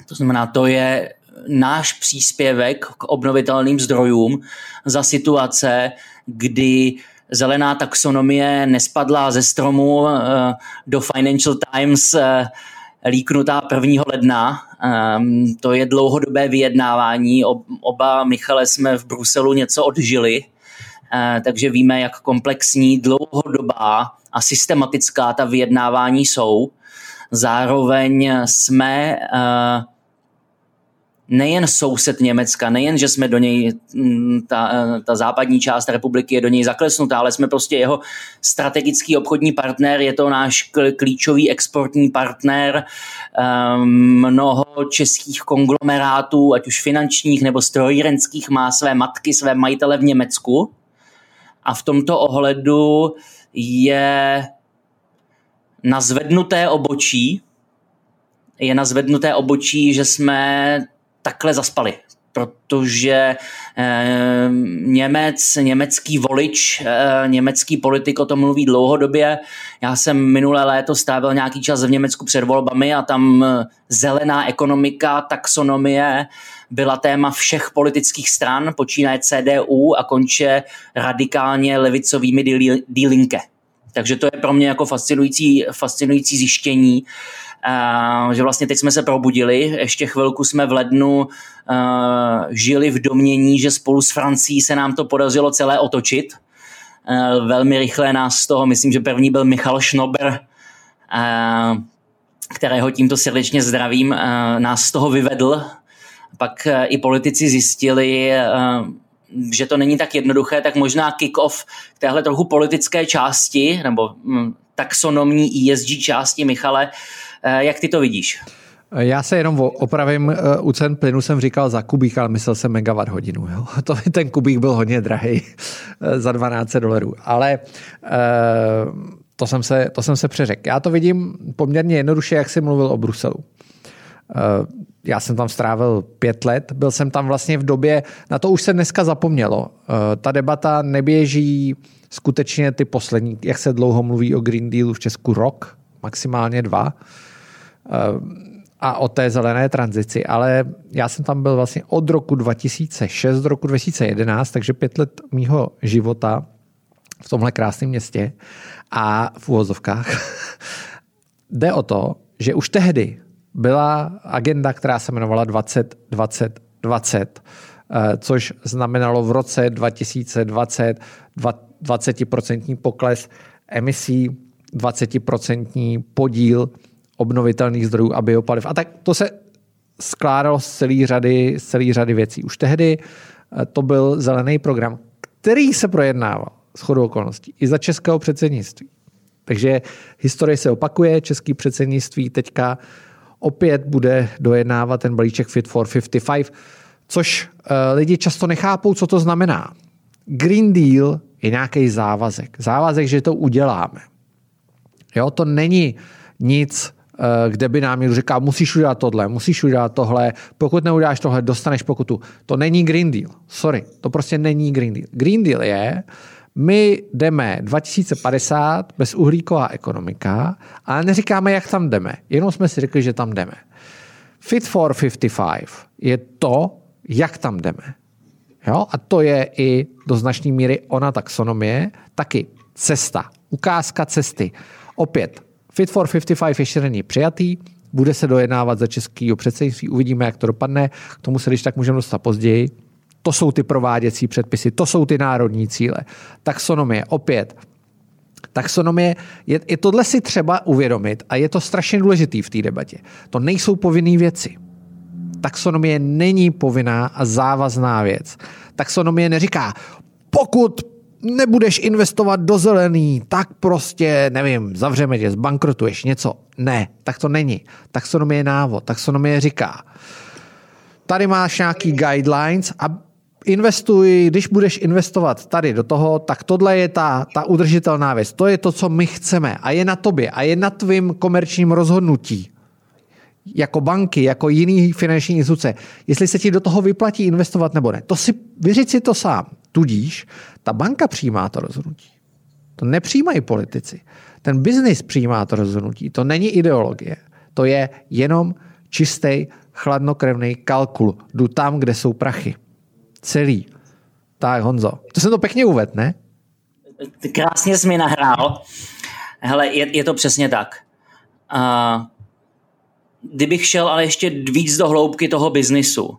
To znamená, to je náš příspěvek k obnovitelným zdrojům za situace, kdy zelená taxonomie nespadla ze stromu eh, do Financial Times eh, líknutá 1. ledna. Ehm, to je dlouhodobé vyjednávání. Oba Michale jsme v Bruselu něco odžili, eh, takže víme, jak komplexní, dlouhodobá a systematická ta vyjednávání jsou. Zároveň jsme nejen soused Německa, nejen, že jsme do něj, mm, ta, ta západní část republiky je do něj zaklesnutá, ale jsme prostě jeho strategický obchodní partner, je to náš klíčový exportní partner, ehm, mnoho českých konglomerátů, ať už finančních nebo strojírenských, má své matky, své majitele v Německu. A v tomto ohledu je na zvednuté obočí, je na zvednuté obočí, že jsme takhle zaspali, protože eh, Němec, německý volič, eh, německý politik o tom mluví dlouhodobě. Já jsem minulé léto strávil nějaký čas v Německu před volbami a tam eh, zelená ekonomika, taxonomie byla téma všech politických stran, počínaje CDU a konče radikálně levicovými dílinke. Takže to je pro mě jako fascinující, fascinující zjištění že vlastně teď jsme se probudili, ještě chvilku jsme v lednu žili v domění, že spolu s Francií se nám to podařilo celé otočit. Velmi rychle nás z toho, myslím, že první byl Michal Schnober, kterého tímto srdečně zdravím, nás z toho vyvedl. Pak i politici zjistili, že to není tak jednoduché, tak možná kick-off téhle trochu politické části, nebo hm, taxonomní ESG části, Michale, Eh, jak ty to vidíš?
Já se jenom opravím, eh, u cen plynu jsem říkal za kubík, ale myslel jsem megawatt hodinu. Jo? To, ten kubík byl hodně drahý eh, za 12 dolarů. Ale to jsem, se, to jsem se přeřekl. Já to vidím poměrně jednoduše, jak jsi mluvil o Bruselu. Já jsem tam strávil pět let, byl jsem tam vlastně v době, na to už se dneska zapomnělo. Ta debata neběží skutečně ty poslední, jak se dlouho mluví o Green Dealu v Česku, rok, maximálně dva a o té zelené tranzici, ale já jsem tam byl vlastně od roku 2006 do roku 2011, takže pět let mýho života v tomhle krásném městě a v úvozovkách. Jde o to, že už tehdy byla agenda, která se jmenovala 20, 20, 20, což znamenalo v roce 2020 20% pokles emisí, 20% podíl obnovitelných zdrojů a biopaliv. A tak to se skládalo z celé řady, z celé řady věcí. Už tehdy eh, to byl zelený program, který se projednával s chodou okolností i za českého předsednictví. Takže historie se opakuje, český předsednictví teďka opět bude dojednávat ten balíček Fit for 55, což uh, lidi často nechápou, co to znamená. Green Deal je nějaký závazek. Závazek, že to uděláme. Jo, to není nic, Eh, kde by nám někdo říkal, musíš udělat tohle, musíš udělat tohle, pokud neuděláš tohle, dostaneš pokutu. To není Green Deal. Sorry, to prostě není Green Deal. Green Deal je, my jdeme 2050 uhlíková ekonomika, ale neříkáme, jak tam jdeme. Jenom jsme si řekli, že tam jdeme. Fit for 55 je to, jak tam jdeme. Jo? A to je i do značné míry ona taxonomie, taky cesta, ukázka cesty. Opět, Fit for 55 ještě není přijatý, bude se dojednávat za českého předsednictví, uvidíme, jak to dopadne, k tomu se když tak můžeme dostat později. To jsou ty prováděcí předpisy, to jsou ty národní cíle. Taxonomie, opět, Taxonomie, je, je tohle si třeba uvědomit a je to strašně důležitý v té debatě. To nejsou povinné věci. Taxonomie není povinná a závazná věc. Taxonomie neříká, pokud nebudeš investovat do zelený, tak prostě, nevím, zavřeme tě, zbankrotuješ něco. Ne, tak to není. Taxonomie je návod. Taxonomie říká, tady máš nějaký guidelines a investuj, když budeš investovat tady do toho, tak tohle je ta, ta udržitelná věc. To je to, co my chceme a je na tobě a je na tvým komerčním rozhodnutí jako banky, jako jiný finanční instituce, jestli se ti do toho vyplatí investovat nebo ne. To si, vyřiď si to sám. Tudíž ta banka přijímá to rozhodnutí. To nepřijímají politici. Ten biznis přijímá to rozhodnutí. To není ideologie. To je jenom čistý, chladnokrevný kalkul. Jdu tam, kde jsou prachy. Celý. Tak, Honzo. To jsem to pěkně uvedl, ne?
Krásně jsi mi nahrál. Hele, je, je to přesně tak. Uh, kdybych šel ale ještě víc do hloubky toho biznisu,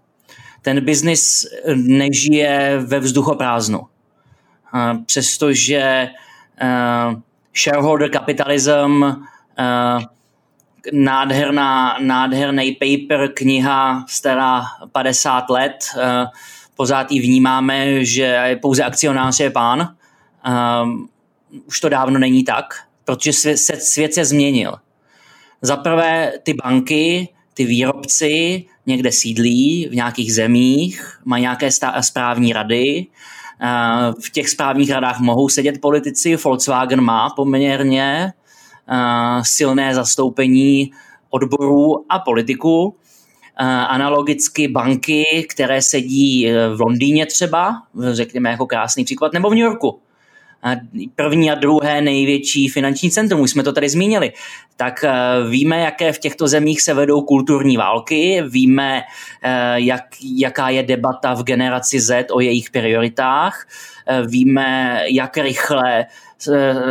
ten biznis nežije ve vzduchoprázdnu. Uh, přestože uh, shareholder capitalism, uh, nádherná, nádherný paper, kniha stará 50 let, uh, pořád ji vnímáme, že pouze akcionář je pán. Um, už to dávno není tak, protože svět se, svět se změnil. Za prvé ty banky, ty výrobci někde sídlí v nějakých zemích, mají nějaké správní rady, v těch správních radách mohou sedět politici, Volkswagen má poměrně silné zastoupení odborů a politiků. Analogicky banky, které sedí v Londýně třeba, řekněme jako krásný příklad, nebo v New Yorku. První a druhé největší finanční centrum, už jsme to tady zmínili, tak eh, víme, jaké v těchto zemích se vedou kulturní války, víme, eh, jak, jaká je debata v generaci Z o jejich prioritách, eh, víme, jak rychle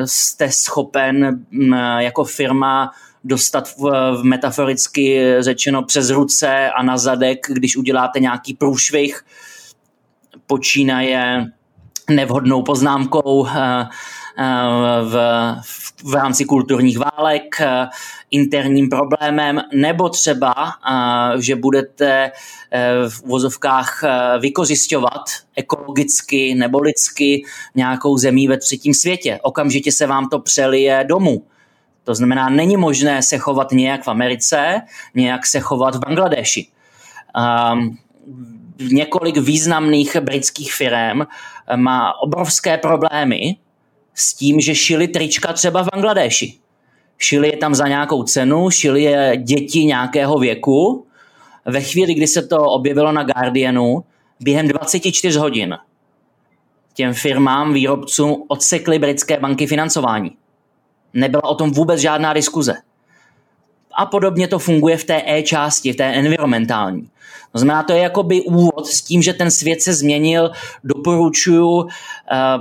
jste schopen mm, jako firma dostat v, v metaforicky řečeno přes ruce a na zadek, když uděláte nějaký průšvih, počínaje nevhodnou poznámkou eh, eh, v, v rámci kulturních válek, eh, interním problémem, nebo třeba, že budete v vozovkách vykořišťovat ekologicky nebo lidsky nějakou zemí ve třetím světě. Okamžitě se vám to přelije domů. To znamená, není možné se chovat nějak v Americe, nějak se chovat v Bangladeši. Um, několik významných britských firm má obrovské problémy s tím, že šili trička třeba v Bangladeši. Šili je tam za nějakou cenu, šili je děti nějakého věku. Ve chvíli, kdy se to objevilo na Guardianu, během 24 hodin těm firmám, výrobcům odsekly britské banky financování. Nebyla o tom vůbec žádná diskuze. A podobně to funguje v té E-části, v té environmentální. To znamená, to je jakoby úvod s tím, že ten svět se změnil. Doporučuji uh,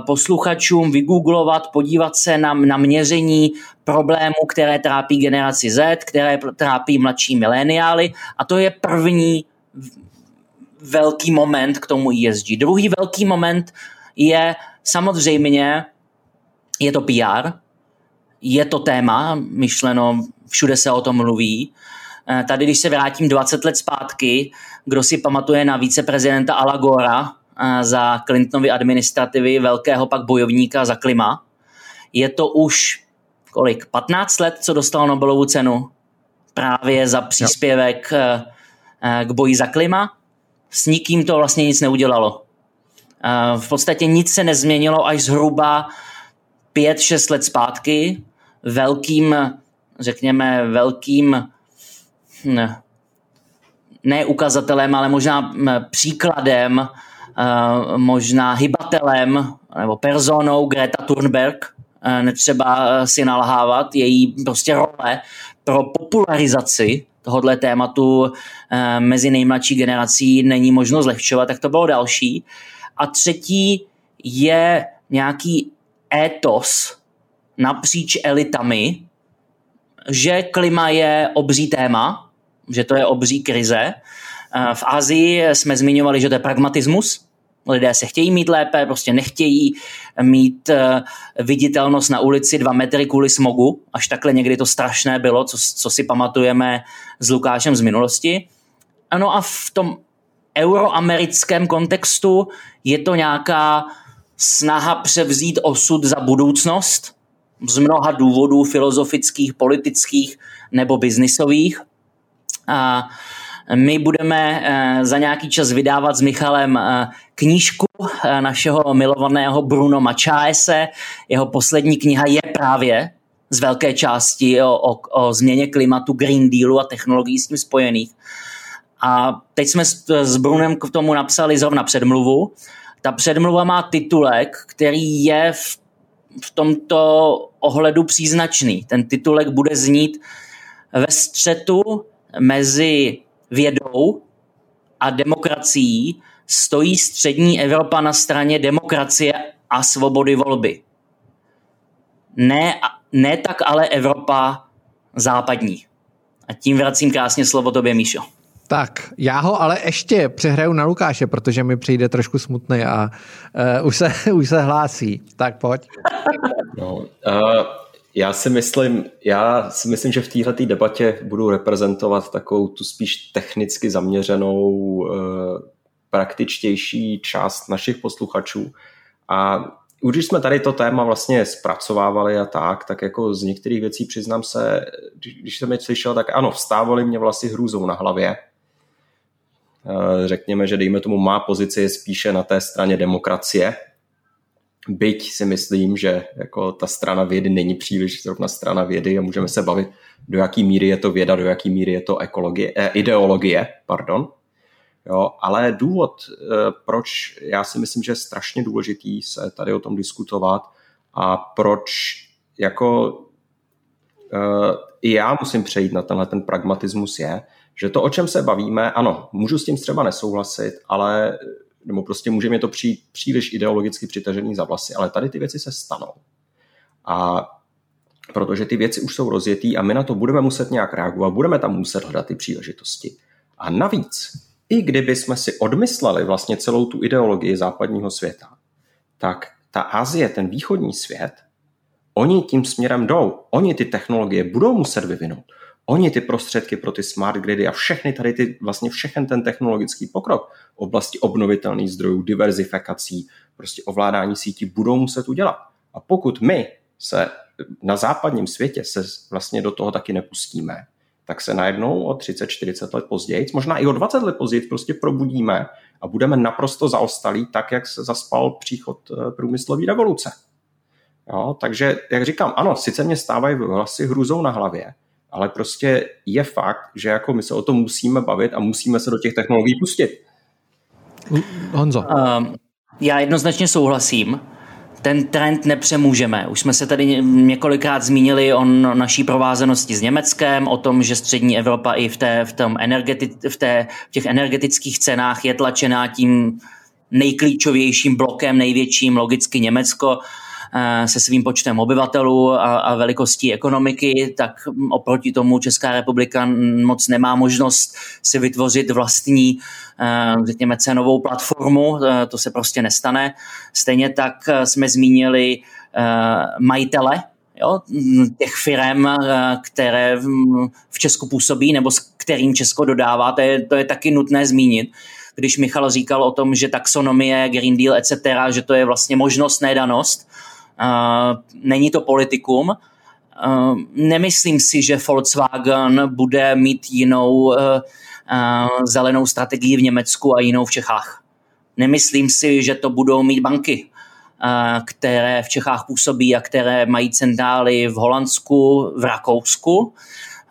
posluchačům vygooglovat, podívat se na, na měření problémů, které trápí generaci Z, které trápí mladší mileniály a to je první velký moment k tomu ESG. Druhý velký moment je samozřejmě, je to PR, je to téma, myšleno, všude se o tom mluví, Eh, tady, když se vrátím 20 let zpátky, kdo si pamatuje na viceprezidenta Alagora eh, za Clintonovy administrativy, velkého pak bojovníka za klima, je to už kolik, 15 let, co dostal Nobelovu cenu právě za příspěvek. Eh, k boji za klima. S nikým to vlastně nic neudělalo. V podstatě nic se nezměnilo až zhruba 5-6 let zpátky velkým, řekněme, velkým ne, ne ukazatelem, ale možná příkladem, eh, možná hybatelem nebo personou Greta Thunberg, eh, netřeba eh, si nalhávat, její prostě role pro popularizaci tohohle tématu mezi nejmladší generací není možno zlehčovat, tak to bylo další. A třetí je nějaký étos napříč elitami, že klima je obří téma, že to je obří krize. V Asii jsme zmiňovali, že to je pragmatismus, lidé se chtějí mít lépe, prostě nechtějí mít eh, viditelnost na ulici dva metry kvůli smogu, až takhle někdy to strašné bylo, co, co si pamatujeme s Lukášem z minulosti. Ano a v tom euroamerickém kontextu je to nějaká snaha převzít osud za budoucnost z mnoha důvodů filozofických, politických nebo biznisových. A my budeme eh, za nějaký čas vydávat s Michalem eh, knížku eh, našeho milovaného Bruno Mačáese. Jeho poslední kniha je právě z velké části o, o, o změně klimatu, Green Dealu a technologií s tím spojených. A teď jsme s, s Brunem k tomu napsali zrovna předmluvu. Ta předmluva má titulek, který je v v tomto ohledu příznačný. Ten titulek bude znít ve střetu mezi vědou a demokracií stojí střední Evropa na straně demokracie a svobody volby. Ne, ne tak ale Evropa západní. A tím vracím krásně slovo tobě, Míšo.
Tak, já ho ale ještě přehraju na Lukáše, protože mi přijde trošku smutný a uh, už, se, už se hlásí. Tak pojď.
No, uh, já si myslím, já si myslím, že v této debatě budu reprezentovat takovou tu spíš technicky zaměřenou, uh, praktičtější část našich posluchačů. A když jsme tady to téma vlastně zpracovávali a tak, tak jako z některých věcí přiznám se, když jsem je slyšel, tak ano, vstávali mě vlastně hrůzou na hlavě. Eh, řekněme, že dejme tomu má pozici spíše na té straně demokracie, byť si myslím, že jako ta strana vědy není příliš zrovna strana vědy a můžeme se bavit, do jaký míry je to věda, do jaký míry je to ekologie, eh, ideologie, pardon. Jo, ale důvod, eh, proč já si myslím, že je strašně důležitý se tady o tom diskutovat a proč jako uh, i já musím přejít na tenhle ten pragmatismus je, že to, o čem se bavíme, ano, můžu s tím třeba nesouhlasit, ale nebo prostě může mě to přijít příliš ideologicky přitažený za vlasy, ale tady ty věci se stanou. A protože ty věci už jsou rozjetý a my na to budeme muset nějak reagovat, budeme tam muset hledat ty příležitosti. A navíc, i kdyby jsme si odmysleli vlastně celou tu ideologii západního světa, tak ta Azie, ten východní svět, oni tím směrem jdou. Oni ty technologie budou muset vyvinout. Oni ty prostředky pro ty smart gridy a všechny tady ty, vlastně všechen ten technologický pokrok v oblasti obnovitelných zdrojů, diverzifikací, prostě ovládání sítí budou muset udělat. A pokud my se na západním světě se vlastně do toho taky nepustíme, tak se najednou o 30-40 let později, možná i o 20 let později prostě probudíme a budeme naprosto zaostalí, tak jak se zaspal příchod eh, průmyslové revoluce. Jo, takže, jak říkám, ano, sice mě stávají vlasy hrůzou na hlavě, ale prostě je fakt, že jako my se o tom musíme bavit a musíme se do těch technologií pustit.
Honzo. Um,
já jednoznačně souhlasím ten trend nepřemůžeme. Už jsme se tady několikrát zmínili o naší provázanosti s Německem, o tom, že střední Evropa i v, té, v, tom energeti, v, té, v těch energetických cenách je tlačená tím nejklíčovějším blokem, největším, logicky Německo. Eh, se svým počtem obyvatelů a, a velikostí ekonomiky, tak oproti tomu Česká republika moc nemá možnost si vytvořit vlastní, eh, řekněme, cenovou platformu. Eh, to se prostě nestane. Stejně tak jsme zmínili majitele jo, těch firm, které v Česku působí nebo s kterým Česko dodává, to je, to je taky nutné zmínit když Michal říkal o tom, že taxonomie, Green Deal, etc., že to je vlastně možnost, nedanost, není to politikum. Nemyslím si, že Volkswagen bude mít jinou zelenou strategii v Německu a jinou v Čechách. Nemyslím si, že to budou mít banky, které v Čechách působí a které mají centrály v Holandsku, v Rakousku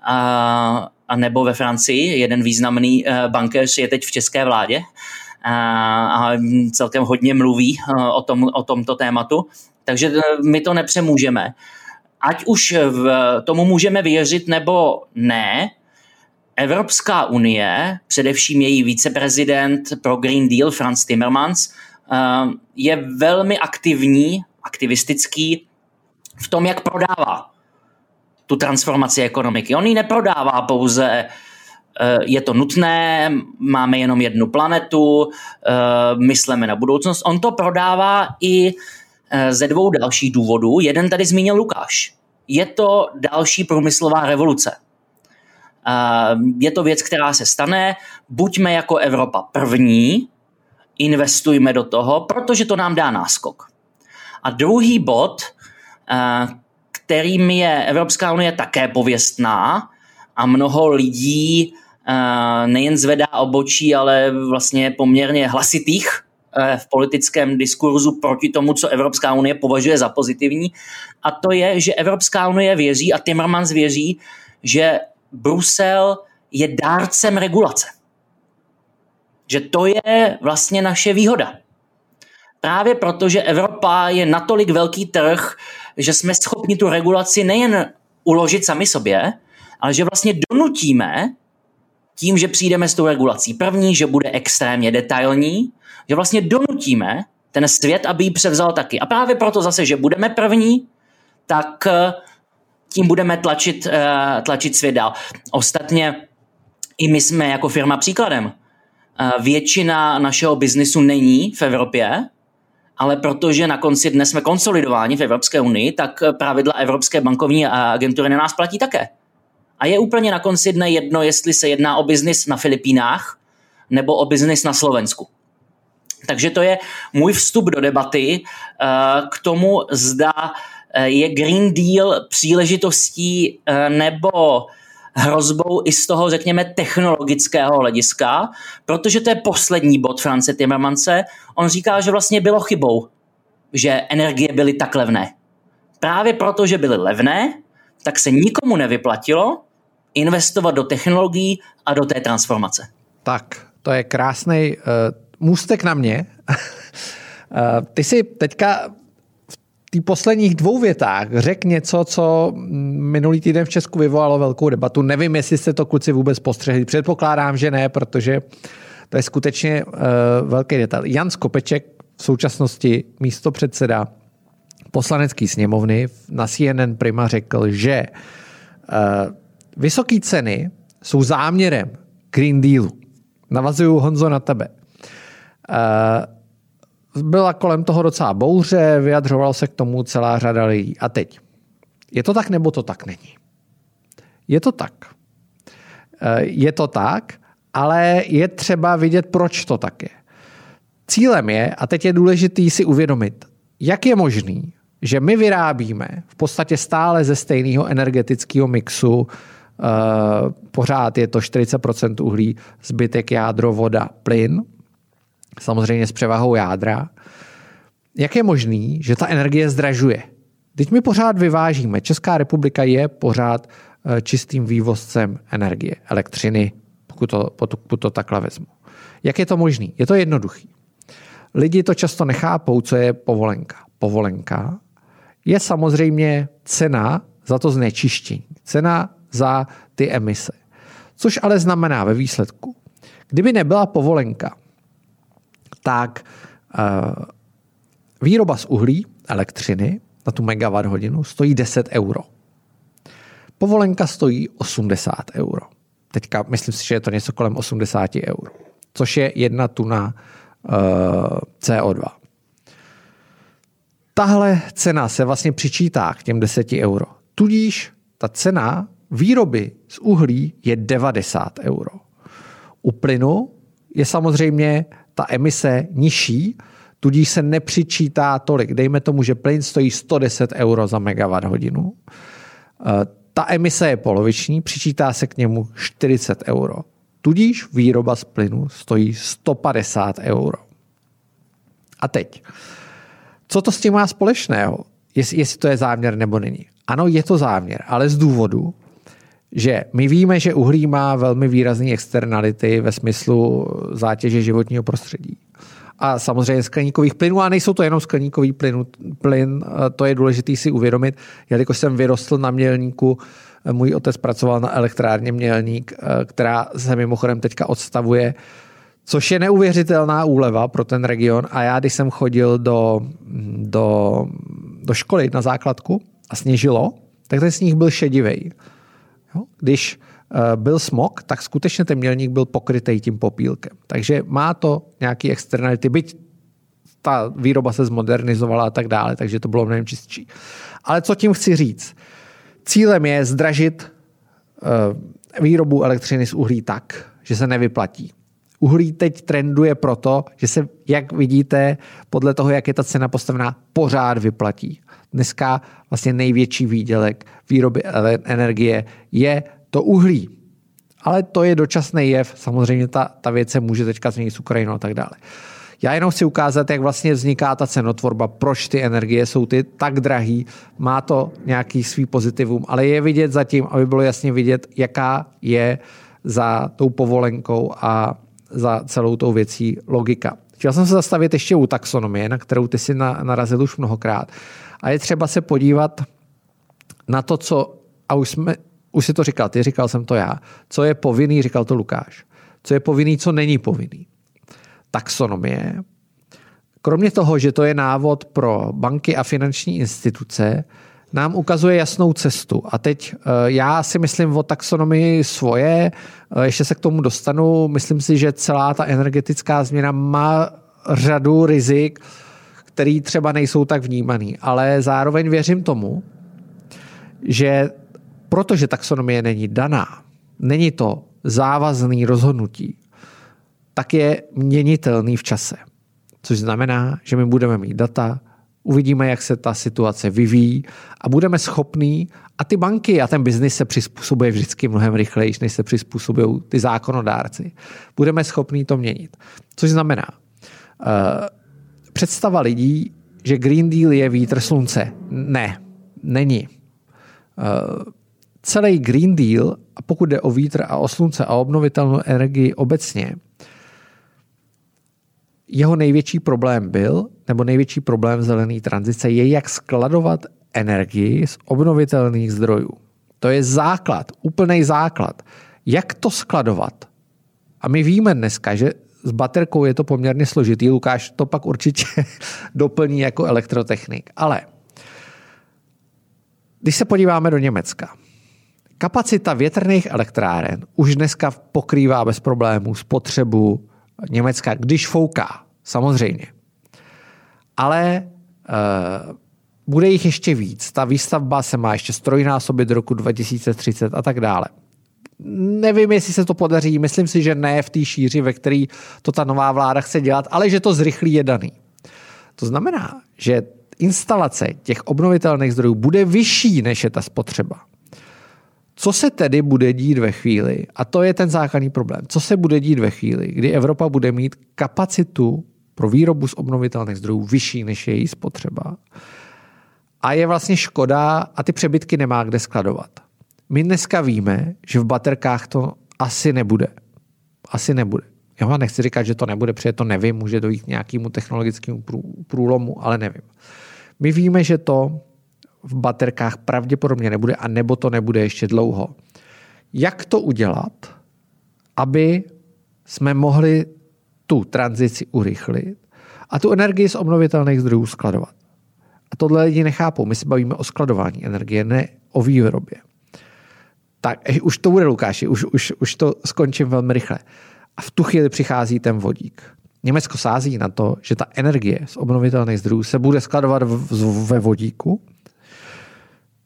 a, a nebo ve Francii. Jeden významný bankéř je teď v české vládě a celkem hodně mluví o, tom, o tomto tématu. Takže eh, my to nepřemůžeme. Ať už v tomu můžeme věřit nebo ne, Evropská unie, především její viceprezident pro Green Deal Franz Timmermans, eh, je velmi aktivní, aktivistický v tom, jak prodává tu transformaci ekonomiky. On ji neprodává pouze eh, je to nutné, máme jenom jednu planetu, myslíme na budoucnost. On to prodává i ze dvou dalších důvodů. Jeden tady zmínil Lukáš. Je to další průmyslová revoluce. Eh, je to věc, která se stane. Buďme jako Evropa první, investujme do toho, protože to nám dá náskok. A druhý bod, eh, kterým je Evropská unie také pověstná a mnoho lidí nejen zvedá obočí, ale vlastně poměrně hlasitých, Eh, v politickém diskurzu proti tomu, co Evropská unie považuje za pozitivní. A to je, že Evropská unie věří a Timmermans věří, že Brusel je dárcem regulace. Že to je vlastně naše výhoda. Právě proto, že Evropa je natolik velký trh, že jsme schopni tu regulaci nejen uložit sami sobě, ale že vlastně donutíme tím, že přijdeme s tou regulací první, že bude extrémně detailní, že vlastně donutíme ten svět, aby ji převzal taky. A právě proto zase, že budeme první, tak eh, tím budeme tlačit, eh, tlačit svět dál. Ostatně i my jsme jako firma příkladem. Eh, většina našeho biznisu není v Evropě, ale protože na konci dne jsme konsolidováni v Evropské unii, tak pravidla Evropské bankovní agentury na nás platí také. A je úplně na konci dne jedno, jestli se jedná o biznis na Filipínách nebo o biznis na Slovensku. Takže to je můj vstup do debaty eh, k tomu, zda eh, je Green Deal příležitostí eh, nebo hrozbou i z toho, řekněme, technologického hlediska, protože to je poslední bod France Timmermanse. On říká, že vlastně bylo chybou, že energie byly tak levné. Právě proto, že byly levné, tak se nikomu nevyplatilo investovat do technologií a do té transformace.
Tak, to je krásný uh, můstek na mě. uh, ty si teďka v té posledních dvou větách řekl něco, co minulý týden v Česku vyvolalo velkou debatu. Nevím, jestli jste to kluci vůbec postřehli. Předpokládám, že ne, protože to je skutečně uh, velký detail. Jan Skopeček v současnosti místo předseda poslanecký sněmovny na CNN Prima řekl, že uh, Vysoké ceny jsou záměrem Green Dealu. Navazuju Honzo na tebe. Uh, byla kolem toho docela bouře, vyjadřoval se k tomu celá řada lidí. A teď, je to tak nebo to tak není? Je to tak. Uh, je to tak, ale je třeba vidět, proč to tak je. Cílem je, a teď je důležité si uvědomit, jak je možný, že my vyrábíme v podstatě stále ze stejného energetického mixu Eh, pořád je to 40% uhlí, zbytek jádro, voda, plyn, samozřejmě s převahou jádra. Jak je možný, že ta energie zdražuje? Teď my pořád vyvážíme. Česká republika je pořád eh, čistým vývozcem energie, elektřiny, pokud to, pokud to takhle vezmu. Jak je to možný? Je to jednoduchý. Lidi to často nechápou, co je povolenka. Povolenka je samozřejmě cena za to znečištění. Cena za ty emise. Což ale znamená ve výsledku, kdyby nebyla povolenka, tak uh, výroba z uhlí, elektřiny na tu megawatt hodinu stojí 10 euro. Povolenka stojí 80 euro. Teďka myslím si, že je to něco kolem 80 euro, což je jedna tuna uh, CO2. Tahle cena se vlastně přičítá k těm 10 euro. Tudíž ta cena výroby z uhlí je 90 euro. U plynu je samozřejmě ta emise nižší, tudíž se nepřičítá tolik. Dejme tomu, že plyn stojí 110 euro za megawatt hodinu. Eh, ta emise je poloviční, přičítá se k němu 40 euro. Tudíž výroba z plynu stojí 150 euro. A teď, co to s tím má společného? Jestli, jestli to je záměr nebo není. Ano, je to záměr, ale z důvodu, že my víme, že uhlí má velmi výrazné externality ve smyslu zátěže životního prostředí. A samozřejmě skleníkových plynů, a nejsou to jenom skleníkový plyn, plyn, to je důležité si uvědomit, jelikož jsem vyrostl na mělníku, můj otec pracoval na elektrárně Mělník, která se mimochodem teďka odstavuje, což je neuvěřitelná úleva pro ten region. A já, když jsem chodil do, do, do školy na základku a sněžilo, tak ten sníh byl šedivý. Když uh, byl smog, tak skutečně ten mělník byl pokrytý tím popílkem. Takže má to nějaký externality, byť ta výroba se zmodernizovala a tak dále, takže to bylo mnohem čistší. Ale co tím chci říct? Cílem je zdražit uh, výrobu elektřiny z uhlí tak, že se nevyplatí. Uhlí teď trenduje proto, že se, jak vidíte, podle toho, jak je ta cena postavená, pořád vyplatí. Dneska vlastně největší výdělek výroby energie je to uhlí. Ale to je dočasný jev. Samozřejmě ta, ta věc se může teďka změnit s Ukrajinou a tak dále. Já jenom chci ukázat, jak vlastně vzniká ta cenotvorba, proč ty energie jsou ty tak drahý. Má to nějaký svý pozitivum, ale je vidět zatím, aby bylo jasně vidět, jaká je za tou povolenkou a za celou tou věcí logika. Chtěl jsem se zastavit ještě u taxonomie, na kterou ty si narazil už mnohokrát. A je třeba se podívat na to, co, a už, jsme, už si to říkal, ty říkal jsem to já, co je povinný, říkal to Lukáš. Co je povinný, co není povinný. Taxonomie, kromě toho, že to je návod pro banky a finanční instituce, nám ukazuje jasnou cestu. A teď eh, já si myslím o taxonomii svoje, eh, ještě se k tomu dostanu. Myslím si, že celá ta energetická změna má řadu rizik, který třeba nejsou tak vnímaný, ale zároveň věřím tomu, že protože taxonomie není daná, není to závazný rozhodnutí, tak je měnitelný v čase. Což znamená, že my budeme mít data, uvidíme, jak se ta situace vyvíjí a budeme schopní, a ty banky a ten biznis se přizpůsobuje vždycky mnohem rychleji, než se přizpůsobují ty zákonodárci. Budeme schopní to měnit. Což znamená, uh, představa lidí, že Green Deal je vítr slunce. Ne, není. Uh, celý Green Deal, a pokud jde o vítr a o slunce a obnovitelnou energii obecně, jeho největší problém byl, nebo největší problém zelené tranzice je, jak skladovat energii z obnovitelných zdrojů. To je základ, úplný základ. Jak to skladovat? A my víme dneska, že s baterkou je to poměrně složitý. Lukáš to pak určitě doplní jako elektrotechnik. Ale když se podíváme do Německa, kapacita větrných elektráren už dneska pokrývá bez problémů spotřebu Německa, když fouká, samozřejmě. Ale uh, bude jich ještě víc. Ta výstavba se má ještě strojnásobit do roku 2030 a tak dále. Nevím, jestli se to podaří, myslím si, že ne v té šíři, ve který to ta nová vláda chce dělat, ale že to zrychlí je daný. To znamená, že instalace těch obnovitelných zdrojů bude vyšší, než je ta spotřeba. Co se tedy bude dít ve chvíli, a to je ten základní problém, co se bude dít ve chvíli, kdy Evropa bude mít kapacitu pro výrobu z obnovitelných zdrojů vyšší než je její spotřeba a je vlastně škoda a ty přebytky nemá kde skladovat. My dneska víme, že v baterkách to asi nebude. Asi nebude. Já vám nechci říkat, že to nebude, protože to nevím, může dojít k nějakému technologickému průlomu, ale nevím. My víme, že to v baterkách pravděpodobně nebude a nebo to nebude ještě dlouho. Jak to udělat, aby jsme mohli tu tranzici urychlit a tu energii z obnovitelných zdrojů skladovat? A tohle lidi nechápou. My se bavíme o skladování energie, ne o výrobě. Tak, eh, už to bude, Lukáši, už, už, už to skončím velmi rychle. A v tu chvíli přichází ten vodík. Německo sází na to, že ta energie z obnovitelných zdrojů se bude skladovat ve vodíku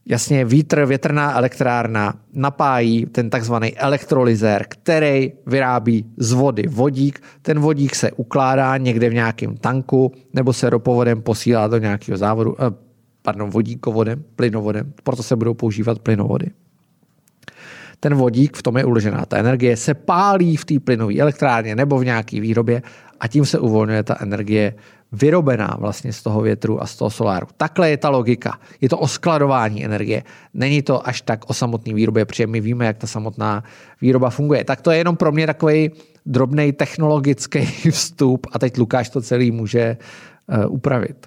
Jasně, vítr, větrná elektrárna napájí ten takzvaný elektrolyzér, který vyrábí z vody vodík. Ten vodík se ukládá někde v nějakém tanku nebo se ropovodem posílá do nějakého závodu, eh, pardon, vodíkovodem, plynovodem, proto se budou používat plynovody. Ten vodík, v tom je uložená ta energie, se pálí v té plynové elektrárně nebo v nějaké výrobě a tím se uvolňuje ta energie vyrobená vlastně z toho větru a z toho soláru. Takhle je ta logika. Je to o skladování energie. Není to až tak o samotné výrobě, protože my víme, jak ta samotná výroba funguje. Tak to je jenom pro mě takový drobný technologický vstup a teď Lukáš to celý může uh, upravit.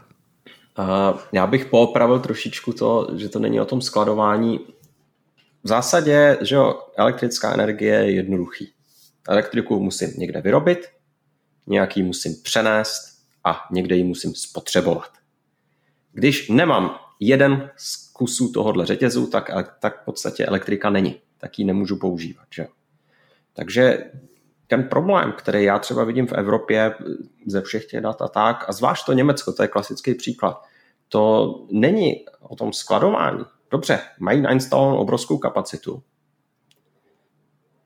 Uh, já bych poopravil trošičku to, že to není o tom skladování. V zásadě, že jo, elektrická energie je jednoduchý. Elektriku musím někde vyrobit, nějaký musím přenést, a někde ji musím spotřebovat. Když nemám jeden z kusů tohohle řetězu, tak, tak v podstatě elektrika není. Tak ji nemůžu používat. Že? Takže ten problém, který já třeba vidím v Evropě ze všech těch dat a tak, a zvlášť to Německo, to je klasický příklad, to není o tom skladování. Dobře, mají nainstalovanou obrovskou kapacitu.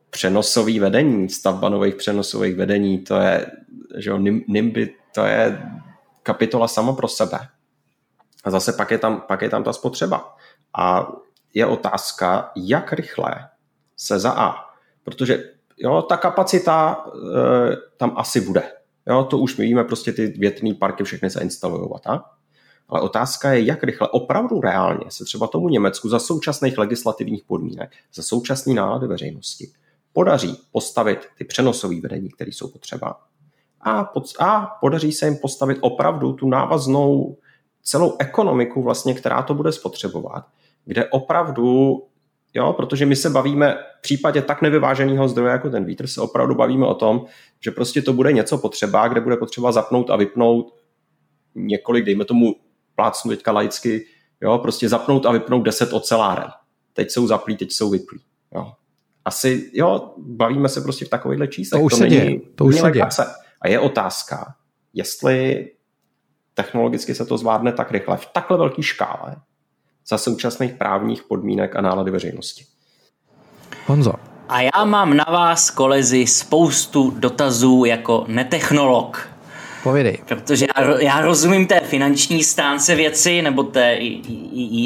Přenosový vedení, stavba nových přenosových vedení, to je, že jo, NIMBY to je kapitola samo pro sebe. A zase pak je tam, pak je tam ta spotřeba. A je otázka, jak rychle se za A. Protože jo, ta kapacita e, tam asi bude. Jo, to už my víme, prostě ty větrné parky všechny se instalují a tak. Ale otázka je, jak rychle, opravdu reálně se třeba tomu Německu za současných legislativních podmínek, za současný nálady veřejnosti podaří postavit ty přenosové vedení, které jsou potřeba. A, pod, a podaří se jim postavit opravdu tu návaznou celou ekonomiku, vlastně, která to bude spotřebovat, kde opravdu, jo, protože my se bavíme v případě tak nevyváženého zdroje jako ten vítr, se opravdu bavíme o tom, že prostě to bude něco potřeba, kde bude potřeba zapnout a vypnout několik, dejme tomu, plácnu teďka laicky, jo, prostě zapnout a vypnout 10 oceláren. Teď jsou zaplí, teď jsou vyplí. Jo. Asi, jo, bavíme se prostě v takovýchhle číslech.
To už to se není, děje. To už se děje.
A je otázka, jestli technologicky se to zvládne tak rychle v takhle velké škále za současných právních podmínek a nálady veřejnosti.
Honzo.
A já mám na vás, kolezi, spoustu dotazů jako netechnolog.
Povědej.
Protože já, já rozumím té finanční stránce věci, nebo té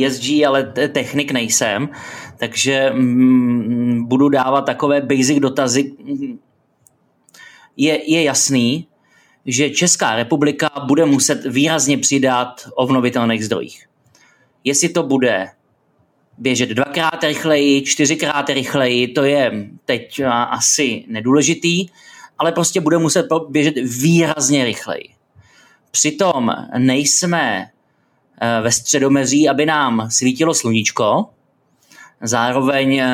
ESG, ale té technik nejsem, takže mm, budu dávat takové basic dotazy. Je, je jasný, že Česká republika bude muset výrazně přidat obnovitelných zdrojích. Jestli to bude běžet dvakrát rychleji, čtyřikrát rychleji, to je teď asi nedůležitý, ale prostě bude muset běžet výrazně rychleji. Přitom nejsme eh, ve středomezí, aby nám svítilo sluníčko, Zároveň eh,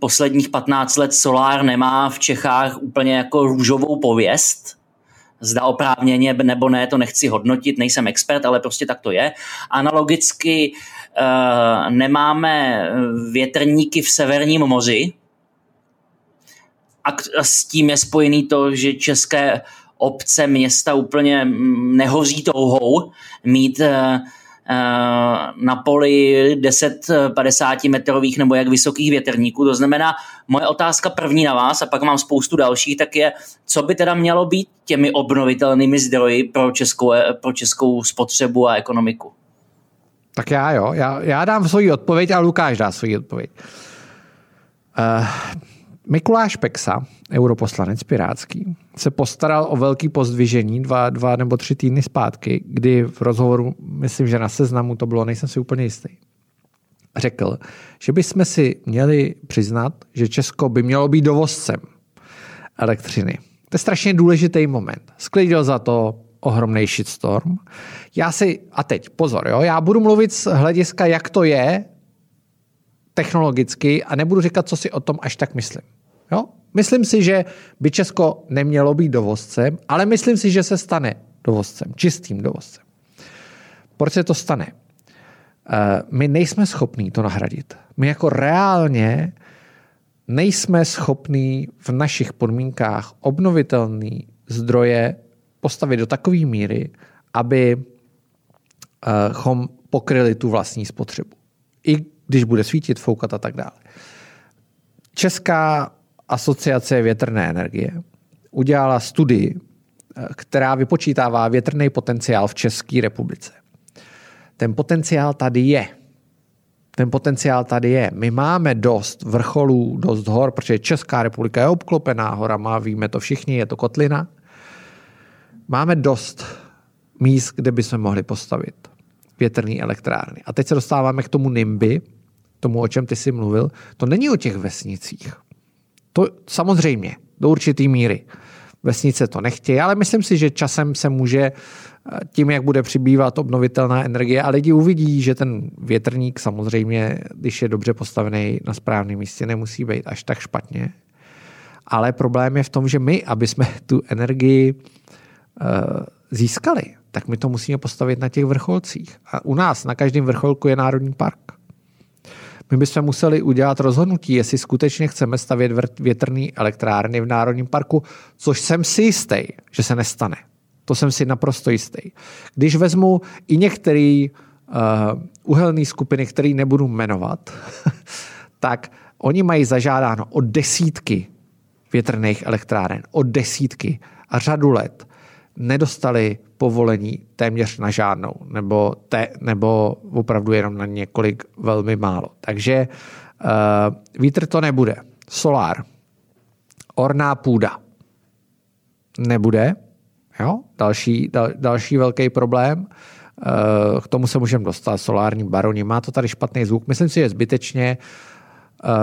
posledních 15 let Solár nemá v Čechách úplně jako růžovou pověst. Zda oprávněně nebo ne, to nechci hodnotit, nejsem expert, ale prostě tak to je. Analogicky uh, nemáme větrníky v severním moři, a s tím je spojený to, že české obce, města úplně nehoří touhou mít uh, na poli 10-50 metrových nebo jak vysokých větrníků. To znamená, moje otázka první na vás, a pak mám spoustu dalších, tak je, co by teda mělo být těmi obnovitelnými zdroji pro českou, pro českou spotřebu a ekonomiku?
Tak já jo, já, já dám svoji odpověď a Lukáš dá svoji odpověď. Uh, Mikuláš Peksa, europoslanec pirátský, se postaral o velký pozdvižení dva, dva nebo tři týdny zpátky, kdy v rozhovoru, myslím, že na seznamu to bylo, nejsem si úplně jistý, řekl, že bychom si měli přiznat, že Česko by mělo být dovozcem elektřiny. To je strašně důležitý moment. Sklidil za to ohromný shitstorm. Já si, a teď pozor, jo, já budu mluvit z hlediska, jak to je technologicky a nebudu říkat, co si o tom až tak myslím. Jo? Myslím si, že by Česko nemělo být dovozcem, ale myslím si, že se stane dovozcem, čistým dovozcem. Proč se to stane? Eh, my nejsme schopní to nahradit. My jako reálně nejsme schopní v našich podmínkách obnovitelné zdroje postavit do takové míry, aby chom pokryli tu vlastní spotřebu. I když bude svítit, foukat a tak dále. Česká asociace větrné energie udělala studii, která vypočítává větrný potenciál v České republice. Ten potenciál tady je. Ten potenciál tady je. My máme dost vrcholů, dost hor, protože Česká republika je obklopená horama, víme to všichni, je to kotlina. Máme dost míst, kde bychom mohli postavit větrné elektrárny. A teď se dostáváme k tomu NIMBY, tomu, o čem ty jsi mluvil. To není o těch vesnicích. To samozřejmě, do určitý míry. Vesnice to nechtějí, ale myslím si, že časem se může eh, tím, jak bude přibývat obnovitelná energie a lidi uvidí, že ten větrník samozřejmě, když je dobře postavený na správném místě, nemusí být až tak špatně. Ale problém je v tom, že my, aby jsme tu energii uh, získali, tak my to musíme postavit na těch vrcholcích. A u nás na každém vrcholku je národní park. My bychom museli udělat rozhodnutí, jestli skutečně chceme stavět větrné elektrárny v Národním parku, což jsem si jistý, že se nestane. To jsem si naprosto jistý. Když vezmu i některé uh, uhelné skupiny, které nebudu jmenovat, tak oni mají zažádáno o desítky větrných elektráren, o desítky a řadu let nedostali povolení téměř na žádnou, nebo, te, nebo opravdu jenom na několik velmi málo. Takže uh, vítr to nebude. Solár. Orná půda. Nebude. Jo? Další, dal, další velký problém. Uh, k tomu se můžeme dostat. Solární baroni. Má to tady špatný zvuk. Myslím si, že zbytečně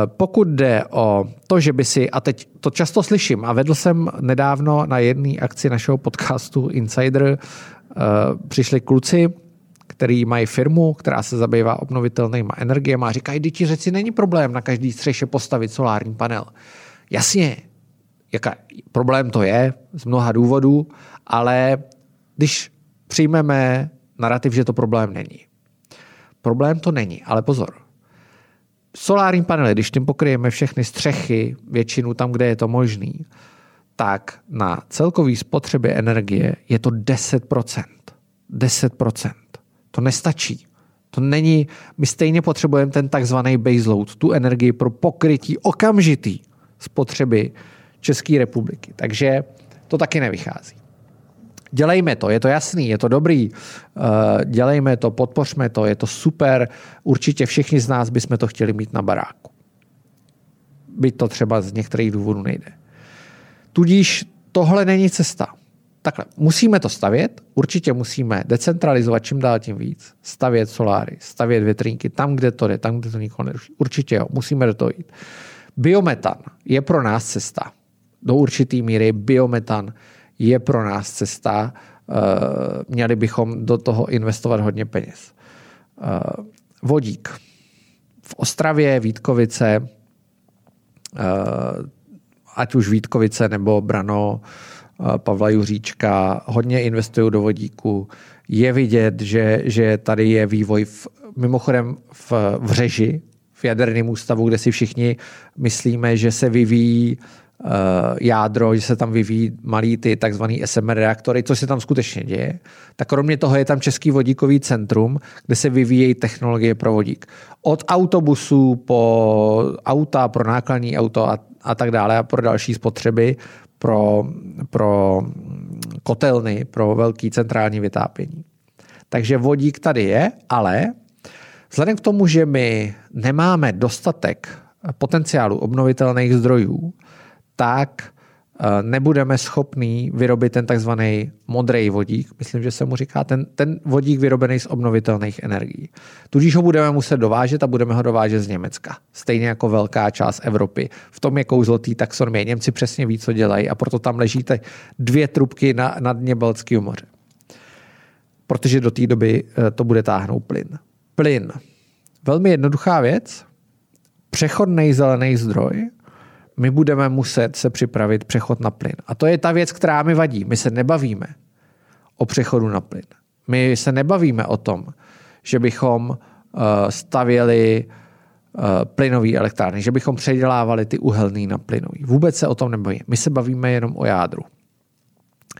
pokud jde o to, že by si, a teď to často slyším, a vedl jsem nedávno na jedné akci našeho podcastu Insider, přišli kluci, který mají firmu, která se zabývá obnovitelnými energiemi a říkají, ti řeci není problém na každý střeše postavit solární panel. Jasně, jaká problém to je z mnoha důvodů, ale když přijmeme narrativ, že to problém není. Problém to není, ale pozor. Solární panely, když tím pokryjeme všechny střechy, většinu tam, kde je to možný, tak na celkový spotřebě energie je to 10%. 10%. To nestačí. To není, my stejně potřebujeme ten takzvaný baseload, tu energii pro pokrytí okamžitý spotřeby České republiky. Takže to taky nevychází. Dělejme to, je to jasný, je to dobrý, eh, dělejme to, podpořme to, je to super. Určitě všichni z nás bychom to chtěli mít na baráku. Byť to třeba z některých důvodů nejde. Tudíž tohle není cesta. Takhle, musíme to stavět, určitě musíme decentralizovat čím dál tím víc, stavět soláry, stavět větrníky tam, kde to jde, tam, kde to nikoho neruší. Určitě jo, musíme do toho jít. Biometan je pro nás cesta. Do určitý míry biometan je pro nás cesta. Eh, měli bychom do toho investovat hodně peněz. Eh, vodík. V Ostravě, Vítkovice, eh, ať už Vítkovice nebo Brano, Pavla Juříčka, hodně investují do vodíku. Je vidět, že, že tady je vývoj v, mimochodem v, v řeži, v jaderném ústavu, kde si všichni myslíme, že se vyvíjí uh, jádro, že se tam vyvíjí malý ty takzvaný SMR reaktory, co se tam skutečně děje. Tak kromě toho je tam Český vodíkový centrum, kde se vyvíjejí technologie pro vodík. Od autobusů po auta, pro nákladní auto a, a tak dále a pro další spotřeby pro, pro kotelny, pro velký centrální vytápění. Takže vodík tady je, ale vzhledem k tomu, že my nemáme dostatek potenciálu obnovitelných zdrojů, tak Eh, nebudeme schopní vyrobit ten takzvaný modrý vodík, myslím, že se mu říká, ten, ten vodík vyrobený z obnovitelných energií. Tudíž ho budeme muset dovážet a budeme ho dovážet z Německa. Stejně jako velká část Evropy. V tom je kouzlo té taxonomie. Němci přesně ví, co dělají a proto tam ležíte dvě trubky na, na dně Balckého moře. Protože do té doby eh, to bude táhnout plyn. Plyn. Velmi jednoduchá věc. Přechodný zelený zdroj, my budeme muset se připravit přechod na plyn. A to je ta věc, která mi vadí. My se nebavíme o přechodu na plyn. My se nebavíme o tom, že bychom uh, stavěli uh, plynové elektrárny, že bychom předělávali ty uhelný na plynový. Vůbec se o tom nebavíme. My se bavíme jenom o jádru.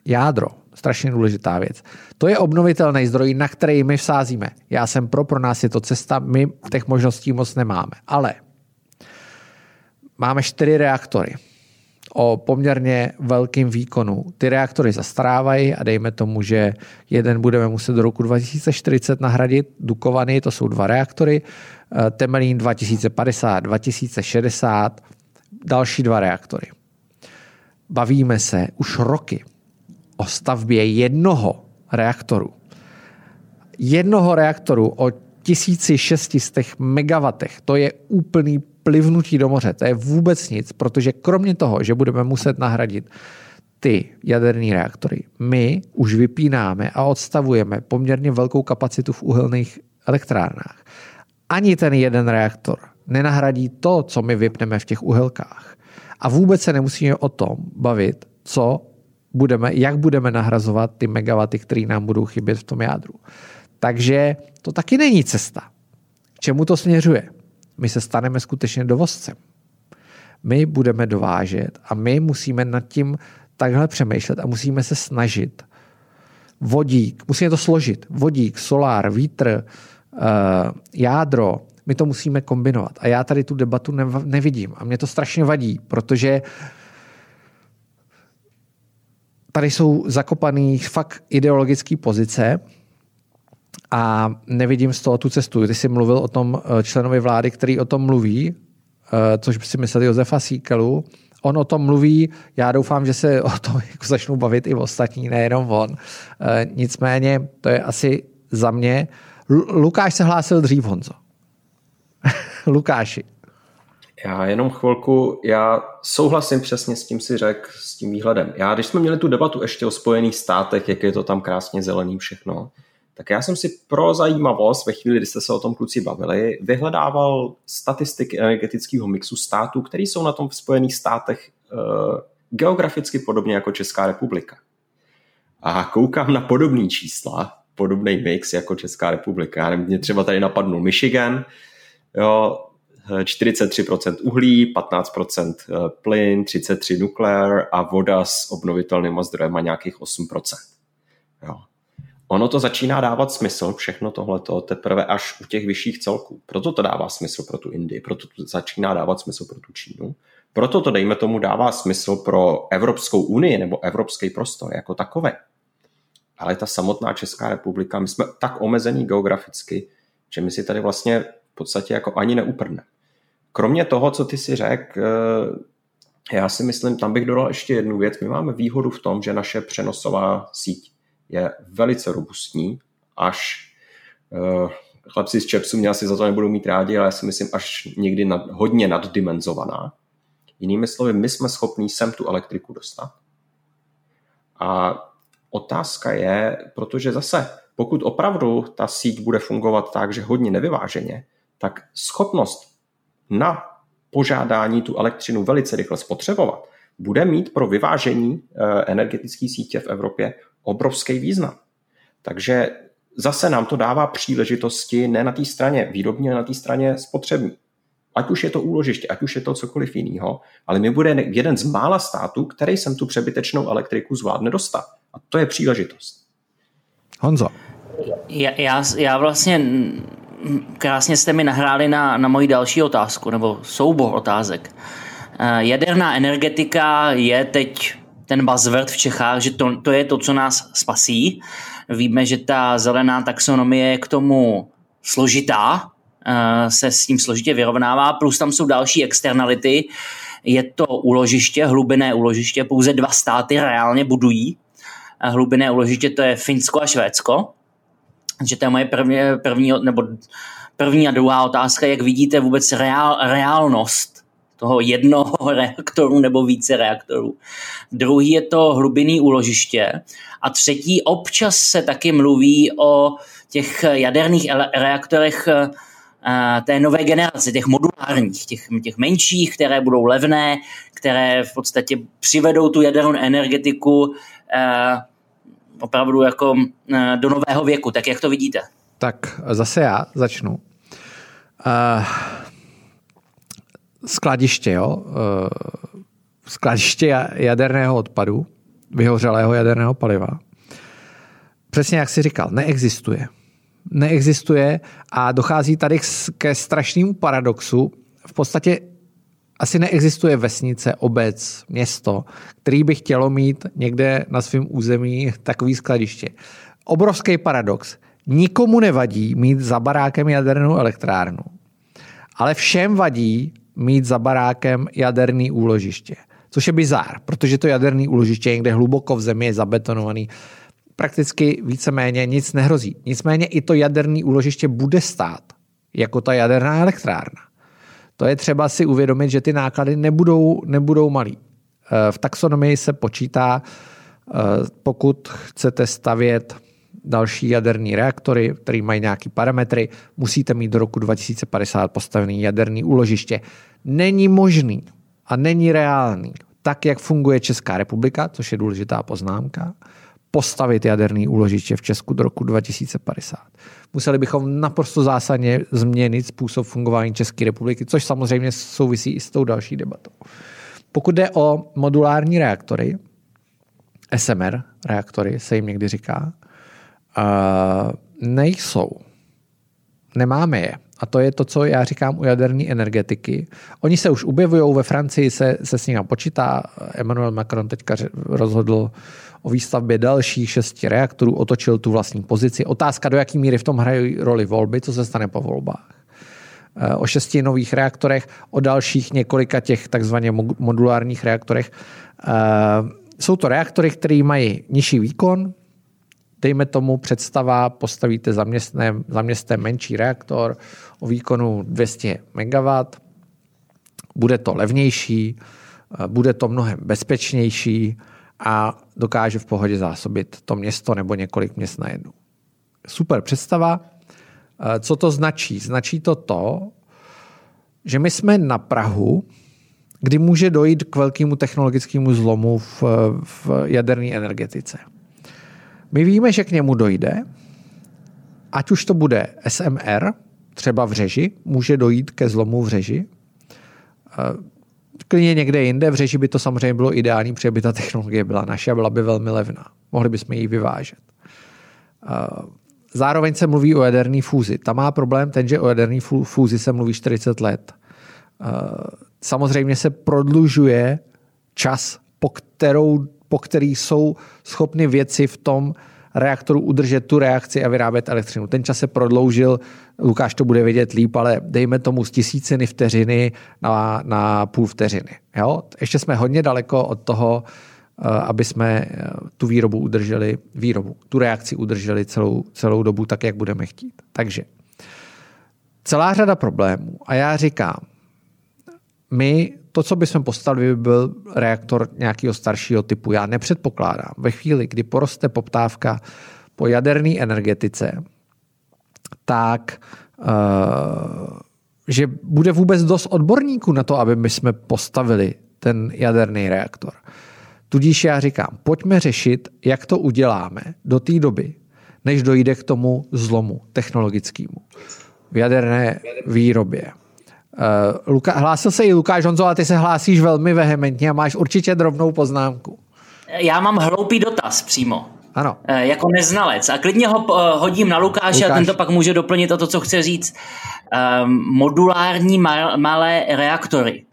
Jádro, strašně důležitá věc. To je obnovitelný zdroj, na který my vsázíme. Já jsem pro, pro nás je to cesta, my těch možností moc nemáme. Ale máme čtyři reaktory o poměrně velkým výkonu. Ty reaktory zastarávají a dejme tomu, že jeden budeme muset do roku 2040 nahradit. Dukovany, to jsou dva reaktory, eh, Temelín 2050, 2060, další dva reaktory. Bavíme se už roky o stavbě jednoho reaktoru. Jednoho reaktoru o 1600 megawatech. To je úplný plivnutí do moře. To je vůbec nic, protože kromě toho, že budeme muset nahradit ty jaderné reaktory, my už vypínáme a odstavujeme poměrně velkou kapacitu v uhelných elektrárnách. Ani ten jeden reaktor nenahradí to, co my vypneme v těch uhelkách. A vůbec se nemusíme o tom bavit, co budeme, jak budeme nahrazovat ty megawaty, které nám budou chybět v tom jádru. Takže to taky není cesta. K čemu to směřuje? My se staneme skutečně dovozcem. My budeme dovážet a my musíme nad tím takhle přemýšlet a musíme se snažit vodík, musíme to složit, vodík, solár, vítr, uh, jádro, my to musíme kombinovat. A já tady tu debatu nevidím a mě to strašně vadí, protože tady jsou zakopaný fakt ideologické pozice, a nevidím z toho tu cestu. Ty jsi mluvil o tom eh, členovi vlády, který o tom mluví, eh, což by si myslel Josefa Síkelu. On o tom mluví, já doufám, že se o tom jako začnou bavit i ostatní, nejenom on. Eh, nicméně to je asi za mě. Lukáš se hlásil dřív, Honzo. Lukáši.
Já jenom chvilku, já souhlasím přesně s tím si řekl, s tím výhledem. Já, když jsme měli tu debatu ještě o Spojených státech, jak je to tam krásně zelený všechno, tak já jsem si pro zajímavost, ve chvíli, kdy jste se o tom kluci bavili, vyhledával statistiky energetického mixu států, které jsou na tom v Spojených státech e, geograficky podobně jako Česká republika. A koukám na podobné čísla, podobný mix jako Česká republika. Já nevím, mě třeba tady napadnul Michigan, jo, 43% uhlí, 15% eh, plyn, 33% nukleár a voda s obnovitelnými zdrojem nějakých 8%. Jo. Ono to začíná dávat smysl, všechno tohleto, teprve až u těch vyšších celků. Proto to dává smysl pro tu Indii, proto to začíná dávat smysl pro tu Čínu. Proto to, dejme tomu, dává smysl pro Evropskou unii nebo evropský prostor jako takové. Ale ta samotná Česká republika, my jsme tak omezení geograficky, že my si tady vlastně v podstatě jako ani neuprneme. Kromě toho, co ty si řekl, eh, já si myslím, tam bych dodal ještě jednu věc. My máme výhodu v tom, že naše přenosová síť je velice robustní, až uh, chlapci z Čepsu mě asi za to nebudou mít rádi, ale já si myslím až někdy nad, hodně naddimenzovaná. Jinými slovy, my jsme schopní sem tu elektriku dostat. A otázka je, protože zase, pokud opravdu ta síť bude fungovat tak, že hodně nevyváženě, tak schopnost na požádání tu elektřinu velice rychle spotřebovat, bude mít pro vyvážení eh, energetické sítě v Evropě obrovský význam. Takže zase nám to dává příležitosti ne na té straně výrobní, ale na té straně spotřební. Ať už je to úložiště, ať už je to cokoliv jiného, ale my bude jeden z mála států, který sem tu přebytečnou elektriku zvládne dostat. A to je příležitost.
Honzo.
Já, já, já vlastně krásně jste mi nahráli na, na moji další otázku, nebo soubor otázek. Eh, jaderná energetika je teď ten buzzword v Čechách, že to, to je to, co nás spasí. Víme, že ta zelená taxonomie je k tomu složitá, eh, se s tím složitě vyrovnává, plus tam jsou další externality. Je to uložiště, hlubinné uložiště, pouze dva státy reálně budují. Hlubinné uložiště to je Finsko a Švédsko. Takže to je moje první, první, nebo první a druhá otázka, jak vidíte vůbec reál, reálnost toho jednoho reaktoru nebo více reaktorů. Druhý je to hlubinný úložiště a třetí občas se taky mluví o těch jaderných reaktorech eh, té nové generace, těch modulárních, těch, těch menších, které budou levné, které v podstatě přivedou tu jadernou energetiku eh, opravdu jako eh, do nového věku. Tak jak to vidíte?
Tak zase já začnu. Uh, skladiště, jo? Uh, skladiště jaderného odpadu, vyhořelého jaderného paliva. Přesně jak jsi říkal, neexistuje. Neexistuje a dochází tady ke strašnému paradoxu. V podstatě asi neexistuje vesnice, obec, město, který by chtělo mít někde na svém území takový skladiště. Obrovský paradox. Nikomu nevadí mít za barákem jadernou elektrárnu, ale všem vadí mít za barákem jaderný úložiště. Což je bizár, protože to jaderný úložiště někde hluboko v zemi je zabetonovaný. Prakticky víceméně nic nehrozí. Nicméně i to jaderné úložiště bude stát jako ta jaderná elektrárna. To je třeba si uvědomit, že ty náklady nebudou, nebudou malý. Eh, v taxonomii se počítá, eh, pokud chcete stavět další jaderní reaktory, které mají nějaké parametry, musíte mít do roku 2050 postavený jaderný úložiště. Není možný a není reálný, tak jak funguje Česká republika, což je důležitá poznámka, postavit jaderný úložiště v Česku do roku 2050. Museli bychom naprosto zásadně změnit způsob fungování České republiky, což samozřejmě souvisí i s tou další debatou. Pokud jde o modulární reaktory, SMR reaktory se jim někdy říká, uh, nejsou. Nemáme je. A to je to, co já říkám u jaderné energetiky. Oni se už objevují, ve Francii se, se s nimi počítá. Emmanuel Macron teďka rozhodl o výstavbě dalších šesti reaktorů, otočil tu vlastní pozici. Otázka, do jaký míry v tom hrají roli volby, co se stane po volbách. Eh, o šesti nových reaktorech, o dalších několika těch takzvaně modulárních reaktorech. Eh, jsou to reaktory, které mají nižší výkon, dejme tomu představa, postavíte za městem, menší reaktor o výkonu 200 MW, Bude to levnější, bude to mnohem bezpečnější a dokáže v pohodě zásobit to město nebo několik měst najednou. Super představa. Co to značí? Značí to to, že my jsme na Prahu, kdy může dojít k velkému technologickému zlomu v, v jaderné energetice. My víme, že k němu dojde, ať už to bude SMR, třeba v řeži, může dojít ke zlomu v řeži. Klidně někde jinde, v řeži by to samozřejmě bylo ideální, protože by ta technologie byla naše a byla by velmi levná. Mohli bychom ji vyvážet. Zároveň se mluví o jaderné fúzi. Ta má problém ten, že o jaderné fúzi se mluví 40 let. Samozřejmě se prodlužuje čas, po, kterou, po který jsou schopny věci v tom reaktoru udržet tu reakci a vyrábět elektřinu. Ten čas se prodloužil, Lukáš to bude vědět líp, ale dejme tomu z tisíciny vteřiny na, na půl vteřiny. Jo? Ještě jsme hodně daleko od toho, eh, aby jsme eh, tu výrobu udrželi, výrobu, tu reakci udrželi celou, celou dobu tak, jak budeme chtít. Takže celá řada problémů. A já říkám, my to, co bychom postavili, by byl reaktor nějakého staršího typu. Já nepředpokládám ve chvíli, kdy poroste poptávka po jaderné energetice, tak uh, že bude vůbec dost odborníků na to, aby my jsme postavili ten jaderný reaktor. Tudíž já říkám, pojďme řešit, jak to uděláme do té doby, než dojde k tomu zlomu technologickému v jaderné výrobě. Uh, Luka, hlásil se i Lukáš Honzo, a ty se hlásíš velmi vehementně a máš určitě drobnou poznámku.
Já mám hloupý dotaz přímo.
Ano.
Uh, jako neznalec. A klidně ho uh, hodím na Lukáše Lukáš. a ten to pak může doplnit o to, co chce říct. Uh, modulární mal, malé reaktory.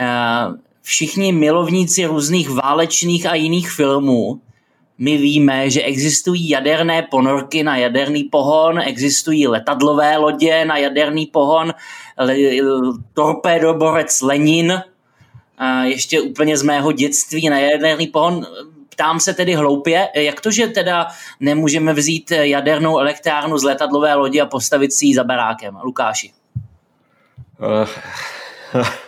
Uh, všichni milovníci různých válečných a jiných filmů my víme, že existují jaderné ponorky na jaderný pohon, existují letadlové lodě na jaderný pohon, torpédoborec Lenin, ještě úplně z mého dětství na jaderný pohon. Ptám se tedy hloupě, jak to, že teda nemůžeme vzít jadernou elektrárnu z letadlové lodi a postavit si ji za barákem? Lukáši.
Uh,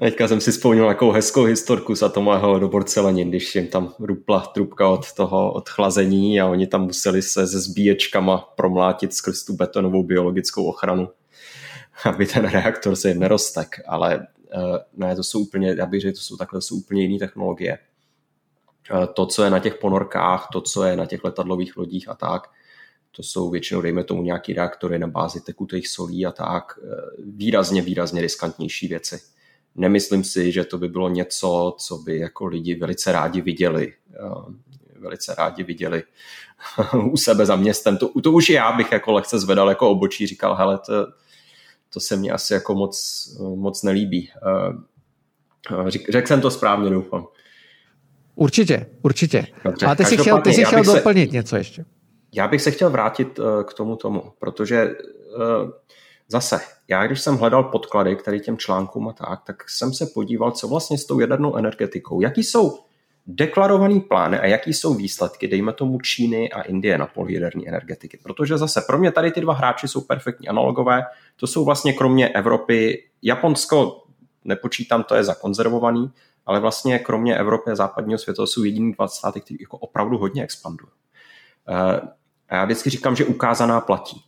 Teďka jsem si vzpomněl takovou hezkou historku z atomového do Borcelanin, když jim tam rupla trubka od toho odchlazení a oni tam museli se se zbíječkama promlátit skrz tu betonovou biologickou ochranu, aby ten reaktor se jim nerostek. Ale eh, ne, to jsou úplně, já bych řekl, to jsou takhle to jsou úplně jiné technologie. Eh, to, co je na těch ponorkách, to, co je na těch letadlových lodích a tak, to jsou většinou, dejme tomu, nějaký reaktory na bázi tekutých solí a tak, eh, výrazně, výrazně riskantnější věci. Nemyslím si, že to by bylo něco, co by jako lidi velice rádi viděli. Eh, velice rádi viděli u sebe za městem. To, to už já bych jako lehce zvedal jako obočí, říkal, hele, to, to se mně asi jako moc, moc nelíbí. Eh, řekl jsem to správně, doufám.
Určitě, určitě. Dobře. A ty jsi chtěl, ty jsi chtěl doplnit se... něco ještě.
Já bych se chtěl vrátit eh, k tomu tomu, protože eh, zase, já když jsem hledal podklady k tady těm článkům a tak, tak jsem se podíval, co vlastně s tou jadernou energetikou, jaký jsou deklarovaný plány a jaký jsou výsledky, dejme tomu Číny a Indie na poli jaderní energetiky. Protože zase pro mě tady ty dva hráči jsou perfektní analogové, to jsou vlastně kromě Evropy, Japonsko nepočítám, to je zakonzervovaný, ale vlastně kromě Evropy a západního světa jsou jediný dva státy, které jako opravdu hodně expandují. A já vždycky říkám, že ukázaná platí.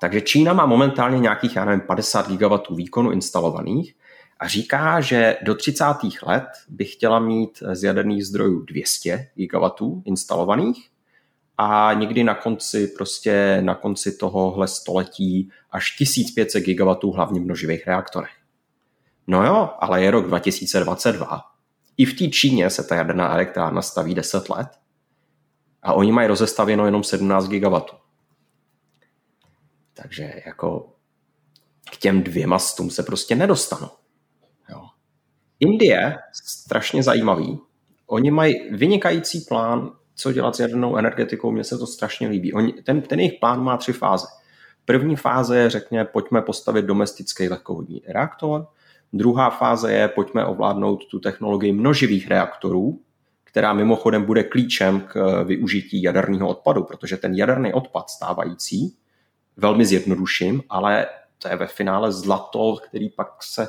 Takže Čína má momentálně nějakých, já nevím, 50 gigawatů výkonu instalovaných a říká, že do 30. let by chtěla mít z jaderných zdrojů 200 gigawatů instalovaných a někdy na konci, prostě na konci tohohle století až 1500 gigawatů hlavně v množivých reaktorech. No jo, ale je rok 2022. I v té Číně se ta jaderná elektrárna staví 10 let a oni mají rozestavěno jenom 17 gigawatů. Takže jako k těm dvěma stům se prostě nedostanou. Jo. Indie, strašně zajímavý, oni mají vynikající plán, co dělat s jadernou energetikou, mně se to strašně líbí. Oni, ten, ten jejich plán má tři fáze. První fáze je, řekně, pojďme postavit domestický lehkovodní reaktor. Druhá fáze je, pojďme ovládnout tu technologii množivých reaktorů, která mimochodem bude klíčem k eh, využití jaderného odpadu, protože ten jaderný odpad stávající, velmi zjednoduším, ale to je ve finále zlato, který pak se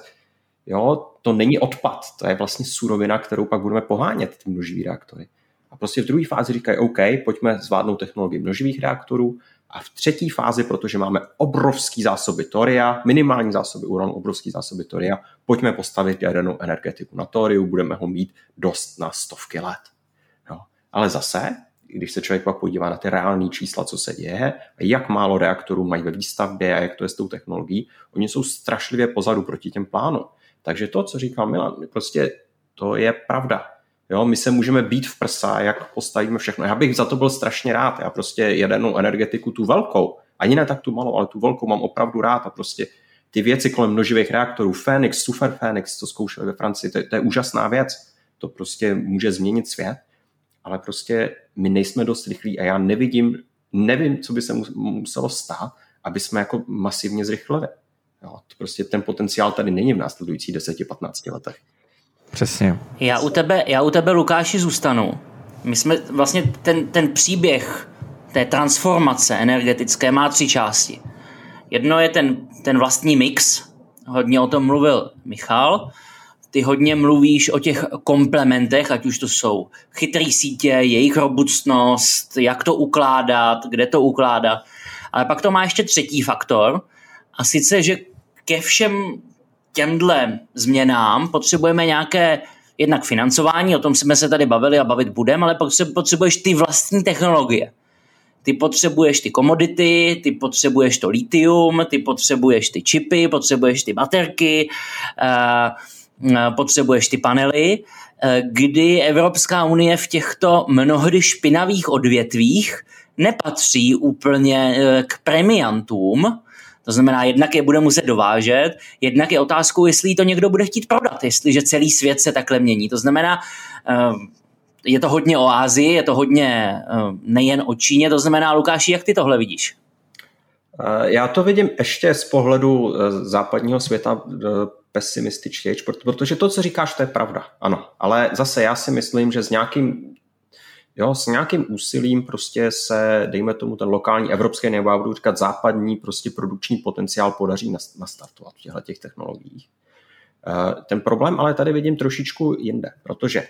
Jo, to není odpad, to je vlastně surovina, kterou pak budeme pohánět, ty množivý reaktory. A prostě v druhé fázi říkají, OK, pojďme zvládnout technologii množivých reaktorů, a v třetí fázi, protože máme obrovský zásoby toria, minimální zásoby uranu, obrovský zásoby toria, pojďme postavit jadernou energetiku na toriu, budeme ho mít dost na stovky let. No. Ale zase, když se člověk pak podívá na ty reální čísla, co se děje, jak málo reaktorů mají ve výstavbě a jak to je s tou technologií, oni jsou strašlivě pozadu proti těm plánům. Takže to, co říkal Milan, prostě to je pravda. Jo, my se můžeme být v prsa, jak postavíme všechno. Já bych za to byl strašně rád. Já prostě jedenou energetiku, tu velkou, ani ne tak tu malou, ale tu velkou mám opravdu rád a prostě ty věci kolem množivých reaktorů, Phoenix, Super Phoenix, co zkoušeli ve Francii, to, to je úžasná věc. To prostě může změnit svět, ale prostě my nejsme dost rychlí a já nevidím, nevím, co by se muselo stát, aby jsme jako masivně zrychlili. Jo, to prostě ten potenciál tady není v následujících 10-15 letech.
Přesně.
Já u tebe, já u tebe Lukáši, zůstanu. My jsme vlastně ten, ten příběh té transformace energetické má tři části. Jedno je ten, ten vlastní mix, hodně o tom mluvil Michal, ty hodně mluvíš o těch komplementech, ať už to jsou chytrý sítě, jejich robustnost, jak to ukládat, kde to ukládat. Ale pak to má ještě třetí faktor, a sice, že ke všem těmhle změnám potřebujeme nějaké jednak financování, o tom jsme se tady bavili a bavit budeme, ale potřebuješ ty vlastní technologie. Ty potřebuješ ty komodity, ty potřebuješ to litium, ty potřebuješ ty čipy, potřebuješ ty baterky, eh, eh, potřebuješ ty panely, eh, kdy Evropská unie v těchto mnohdy špinavých odvětvích nepatří úplně k premiantům, to znamená, jednak je bude muset dovážet, jednak je otázkou, jestli to někdo bude chtít prodat, jestliže celý svět se takhle mění. To znamená, eh, je to hodně o Ázii, je to hodně eh, nejen o Číně, to znamená, Lukáši, jak ty tohle vidíš?
Eh, já to vidím ještě z pohledu západního světa pesimističtěji, protože to, co říkáš, to je pravda, ano. Ale zase já si myslím, že s nějakým Jo, s nějakým úsilím prostě se, dejme tomu, ten lokální evropský nebo já budu říkat západní prostě produkční potenciál podaří nastartovat v těchto těch technologiích. Eh, ten problém ale tady vidím trošičku jinde, protože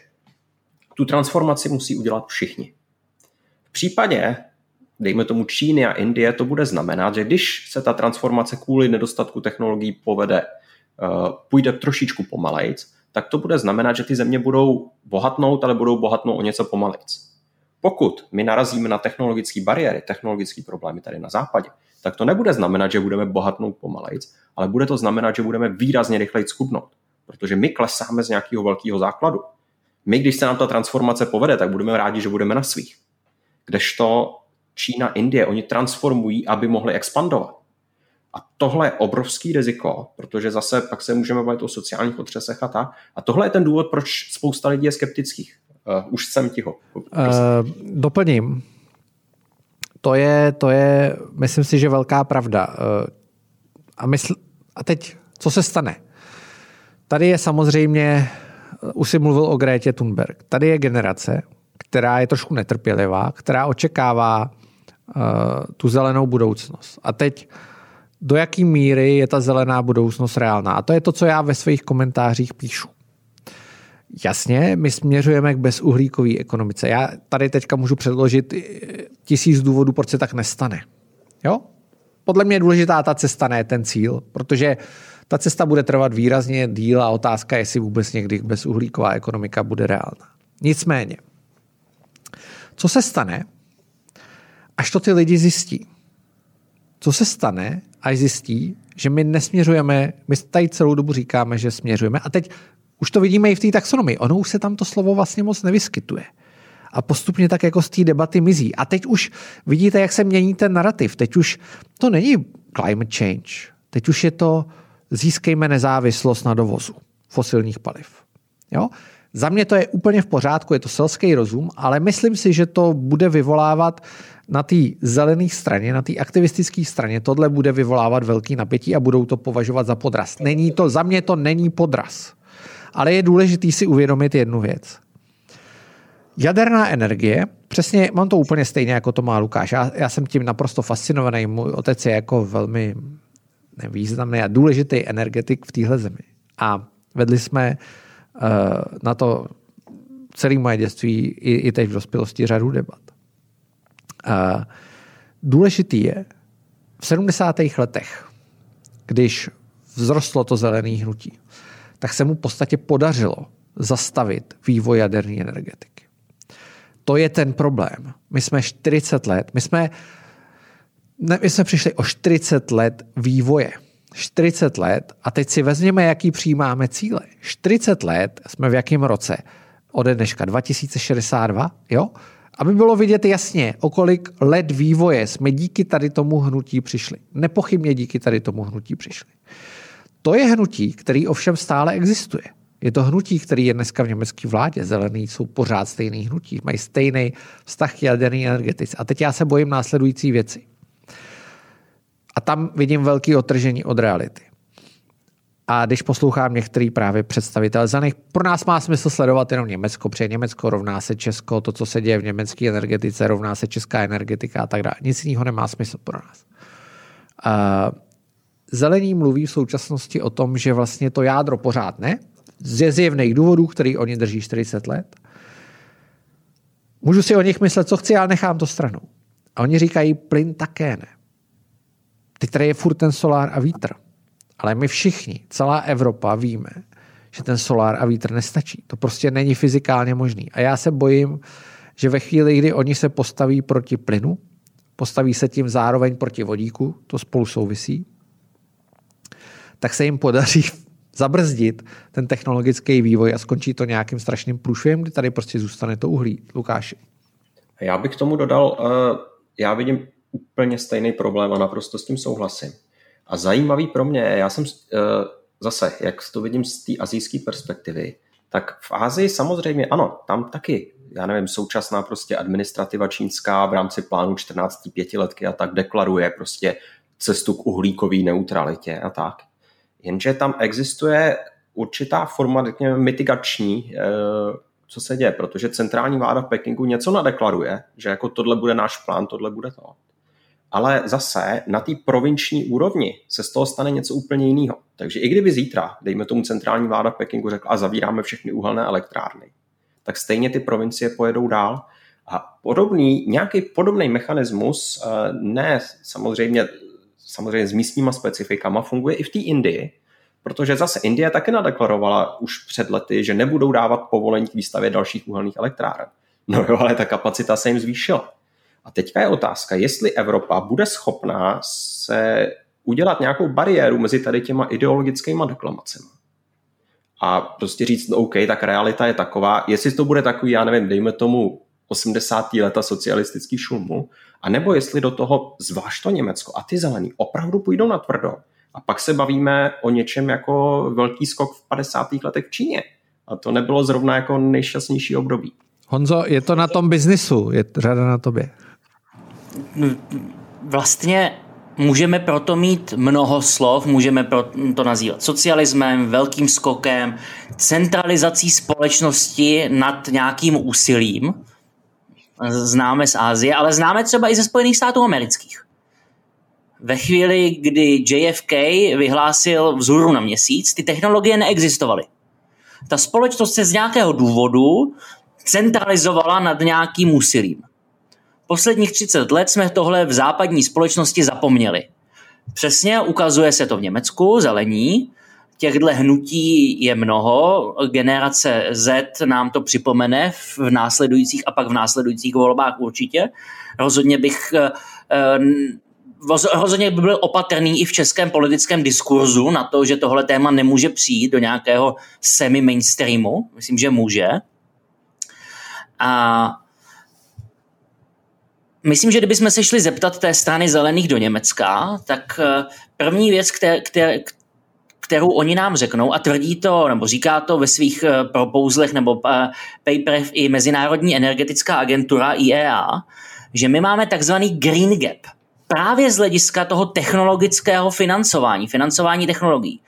tu transformaci musí udělat všichni. V případě, dejme tomu Číny a Indie, to bude znamenat, že když se ta transformace kvůli nedostatku technologií povede, eh, půjde trošičku pomalejc, tak to bude znamenat, že ty země budou bohatnout, ale budou bohatnout o něco pomalejc. Pokud my narazíme na technologické bariéry, technologické problémy tady na západě, tak to nebude znamenat, že budeme bohatnout pomalejc, ale bude to znamenat, že budeme výrazně rychleji skudnout. Protože my klesáme z nějakého velkého základu. My, když se nám ta transformace povede, tak budeme rádi, že budeme na svých. Kdežto Čína, Indie, oni transformují, aby mohli expandovat. A tohle je obrovský riziko, protože zase pak se můžeme bavit o sociálních otřesech a tak. A tohle je ten důvod, proč spousta lidí je skeptických. Uh, už jsem ticho. Uh,
doplním. To je, to je, myslím si, že velká pravda. Uh, a, mysl, a teď, co se stane? Tady je samozřejmě, už si mluvil o Grétě Thunberg, tady je generace, která je trošku netrpělivá, která očekává uh, tu zelenou budoucnost. A teď do jaký míry je ta zelená budoucnost reálná. A to je to, co já ve svých komentářích píšu. Jasně, my směřujeme k bezuhlíkové ekonomice. Já tady teďka můžu předložit tisíc důvodů, proč se tak nestane. Jo? Podle mě je důležitá ta cesta, ne ten cíl, protože ta cesta bude trvat výrazně díl a otázka je, jestli vůbec někdy bezuhlíková ekonomika bude reálná. Nicméně, co se stane, až to ty lidi zjistí? Co se stane, až zjistí, že my nesměřujeme, my tady celou dobu říkáme, že směřujeme a teď už to vidíme i v té taxonomii. Ono už se tam to slovo vlastně moc nevyskytuje. A postupně tak jako z té debaty mizí. A teď už vidíte, jak se mění ten narrativ. Teď už to není climate change. Teď už je to získejme nezávislost na dovozu fosilních paliv. Jo? Za mě to je úplně v pořádku, je to selský rozum, ale myslím si, že to bude vyvolávat na té zelené straně, na té aktivistické straně, tohle bude vyvolávat velký napětí a budou to považovat za podraz. Není to, za mě to není podraz. Ale je důležité si uvědomit jednu věc. Jaderná energie, přesně mám to úplně stejně, jako to má Lukáš. Já, já jsem tím naprosto fascinovaný. Můj otec je jako velmi nevýznamný a důležitý energetik v téhle zemi. A Vedli jsme uh, na to celé moje dětství i, i teď v dospělosti řadu debat. Uh, důležitý je, v 70. letech, když vzrostlo to zelené hnutí, tak se mu v podstatě podařilo zastavit vývoj jaderné energetiky. To je ten problém. My jsme 40 let, my jsme, ne, my jsme přišli o 40 let vývoje. 40 let a teď si vezměme, jaký přijímáme cíle. 40 let jsme v jakém roce? Ode dneška 2062, jo? Aby bylo vidět jasně, o kolik let vývoje jsme díky tady tomu hnutí přišli. Nepochybně díky tady tomu hnutí přišli. To je hnutí, který ovšem stále existuje. Je to hnutí, který je dneska v německé vládě. Zelení jsou pořád stejný hnutí, mají stejný vztah k jaderné energetice. A teď já se bojím následující věci. A tam vidím velký otržení od reality. A když poslouchám některý právě představitel zelených, pro nás má smysl sledovat jenom Německo, protože Německo rovná se Česko, to, co se děje v německé energetice, rovná se česká energetika a tak dále. Nic jiného nemá smysl pro nás. Uh, zelení mluví v současnosti o tom, že vlastně to jádro pořád ne, z zjevných důvodů, který oni drží 40 let. Můžu si o nich myslet, co chci, ale nechám to stranou. A oni říkají, plyn také ne. Teď tady je furt ten solár a vítr. Ale my všichni, celá Evropa víme, že ten solár a vítr nestačí. To prostě není fyzikálně možný. A já se bojím, že ve chvíli, kdy oni se postaví proti plynu, postaví se tím zároveň proti vodíku, to spolu souvisí, tak se jim podaří zabrzdit ten technologický vývoj a skončí to nějakým strašným průšvihem, kdy tady prostě zůstane to uhlí. Lukáši.
Já bych k tomu dodal, uh, já vidím úplně stejný problém a naprosto s tím souhlasím. A zajímavý pro mě, já jsem uh, zase, jak to vidím z té azijské perspektivy, tak v Ázii samozřejmě, ano, tam taky, já nevím, současná prostě administrativa čínská v rámci plánu 14 pětiletky a tak deklaruje prostě cestu k uhlíkové neutralitě a tak. Jenže tam existuje určitá forma, řekněme, mitigační, eh, co se děje, protože centrální vláda v Pekingu něco nadeklaruje, že jako tohle bude náš plán, tohle bude to. Ale zase na té provinční úrovni se z toho stane něco úplně jiného. Takže i kdyby zítra, dejme tomu centrální vláda v Pekingu řekla a zavíráme všechny uhelné elektrárny, tak stejně ty provincie pojedou dál. A podobný, nějaký podobný mechanismus, eh, ne samozřejmě samozřejmě s místníma specifikama, funguje i v té Indii, protože zase Indie taky nadeklarovala už před lety, že nebudou dávat povolení k výstavě dalších uhelných elektráren. No jo, ale ta kapacita se jim zvýšila. A teďka je otázka, jestli Evropa bude schopná se udělat nějakou bariéru mezi tady těma ideologickými deklamacemi. A prostě říct, no OK, tak realita je taková, jestli to bude takový, já nevím, dejme tomu 80. leta socialistický šumu, a nebo jestli do toho, zvlášť to Německo a ty zelení, opravdu půjdou na tvrdo. A pak se bavíme o něčem jako velký skok v 50. letech v Číně. A to nebylo zrovna jako nejšťastnější období.
Honzo, je to na tom biznisu, je řada na tobě.
Vlastně můžeme proto mít mnoho slov, můžeme to nazývat socialismem, velkým skokem, centralizací společnosti nad nějakým úsilím, známe z Ázie, ale známe třeba i ze Spojených států amerických. Ve chvíli, kdy JFK vyhlásil vzhůru na měsíc, ty technologie neexistovaly. Ta společnost se z nějakého důvodu centralizovala nad nějakým úsilím. Posledních 30 let jsme tohle v západní společnosti zapomněli. Přesně ukazuje se to v Německu, zelení, Těchto hnutí je mnoho. Generace Z nám to připomene v následujících a pak v následujících volbách určitě. Rozhodně bych eh, eh, rozhodně by byl opatrný i v českém politickém diskurzu na to, že tohle téma nemůže přijít do nějakého semi-mainstreamu. Myslím, že může. A Myslím, že kdybychom se šli zeptat té strany zelených do Německa, tak eh, první věc, které, které, kterou oni nám řeknou a tvrdí to, nebo říká to ve svých eh, propouzlech nebo eh, paperech i Mezinárodní energetická agentura IEA, že my máme takzvaný green gap. Právě z hlediska toho technologického financování, financování technologií.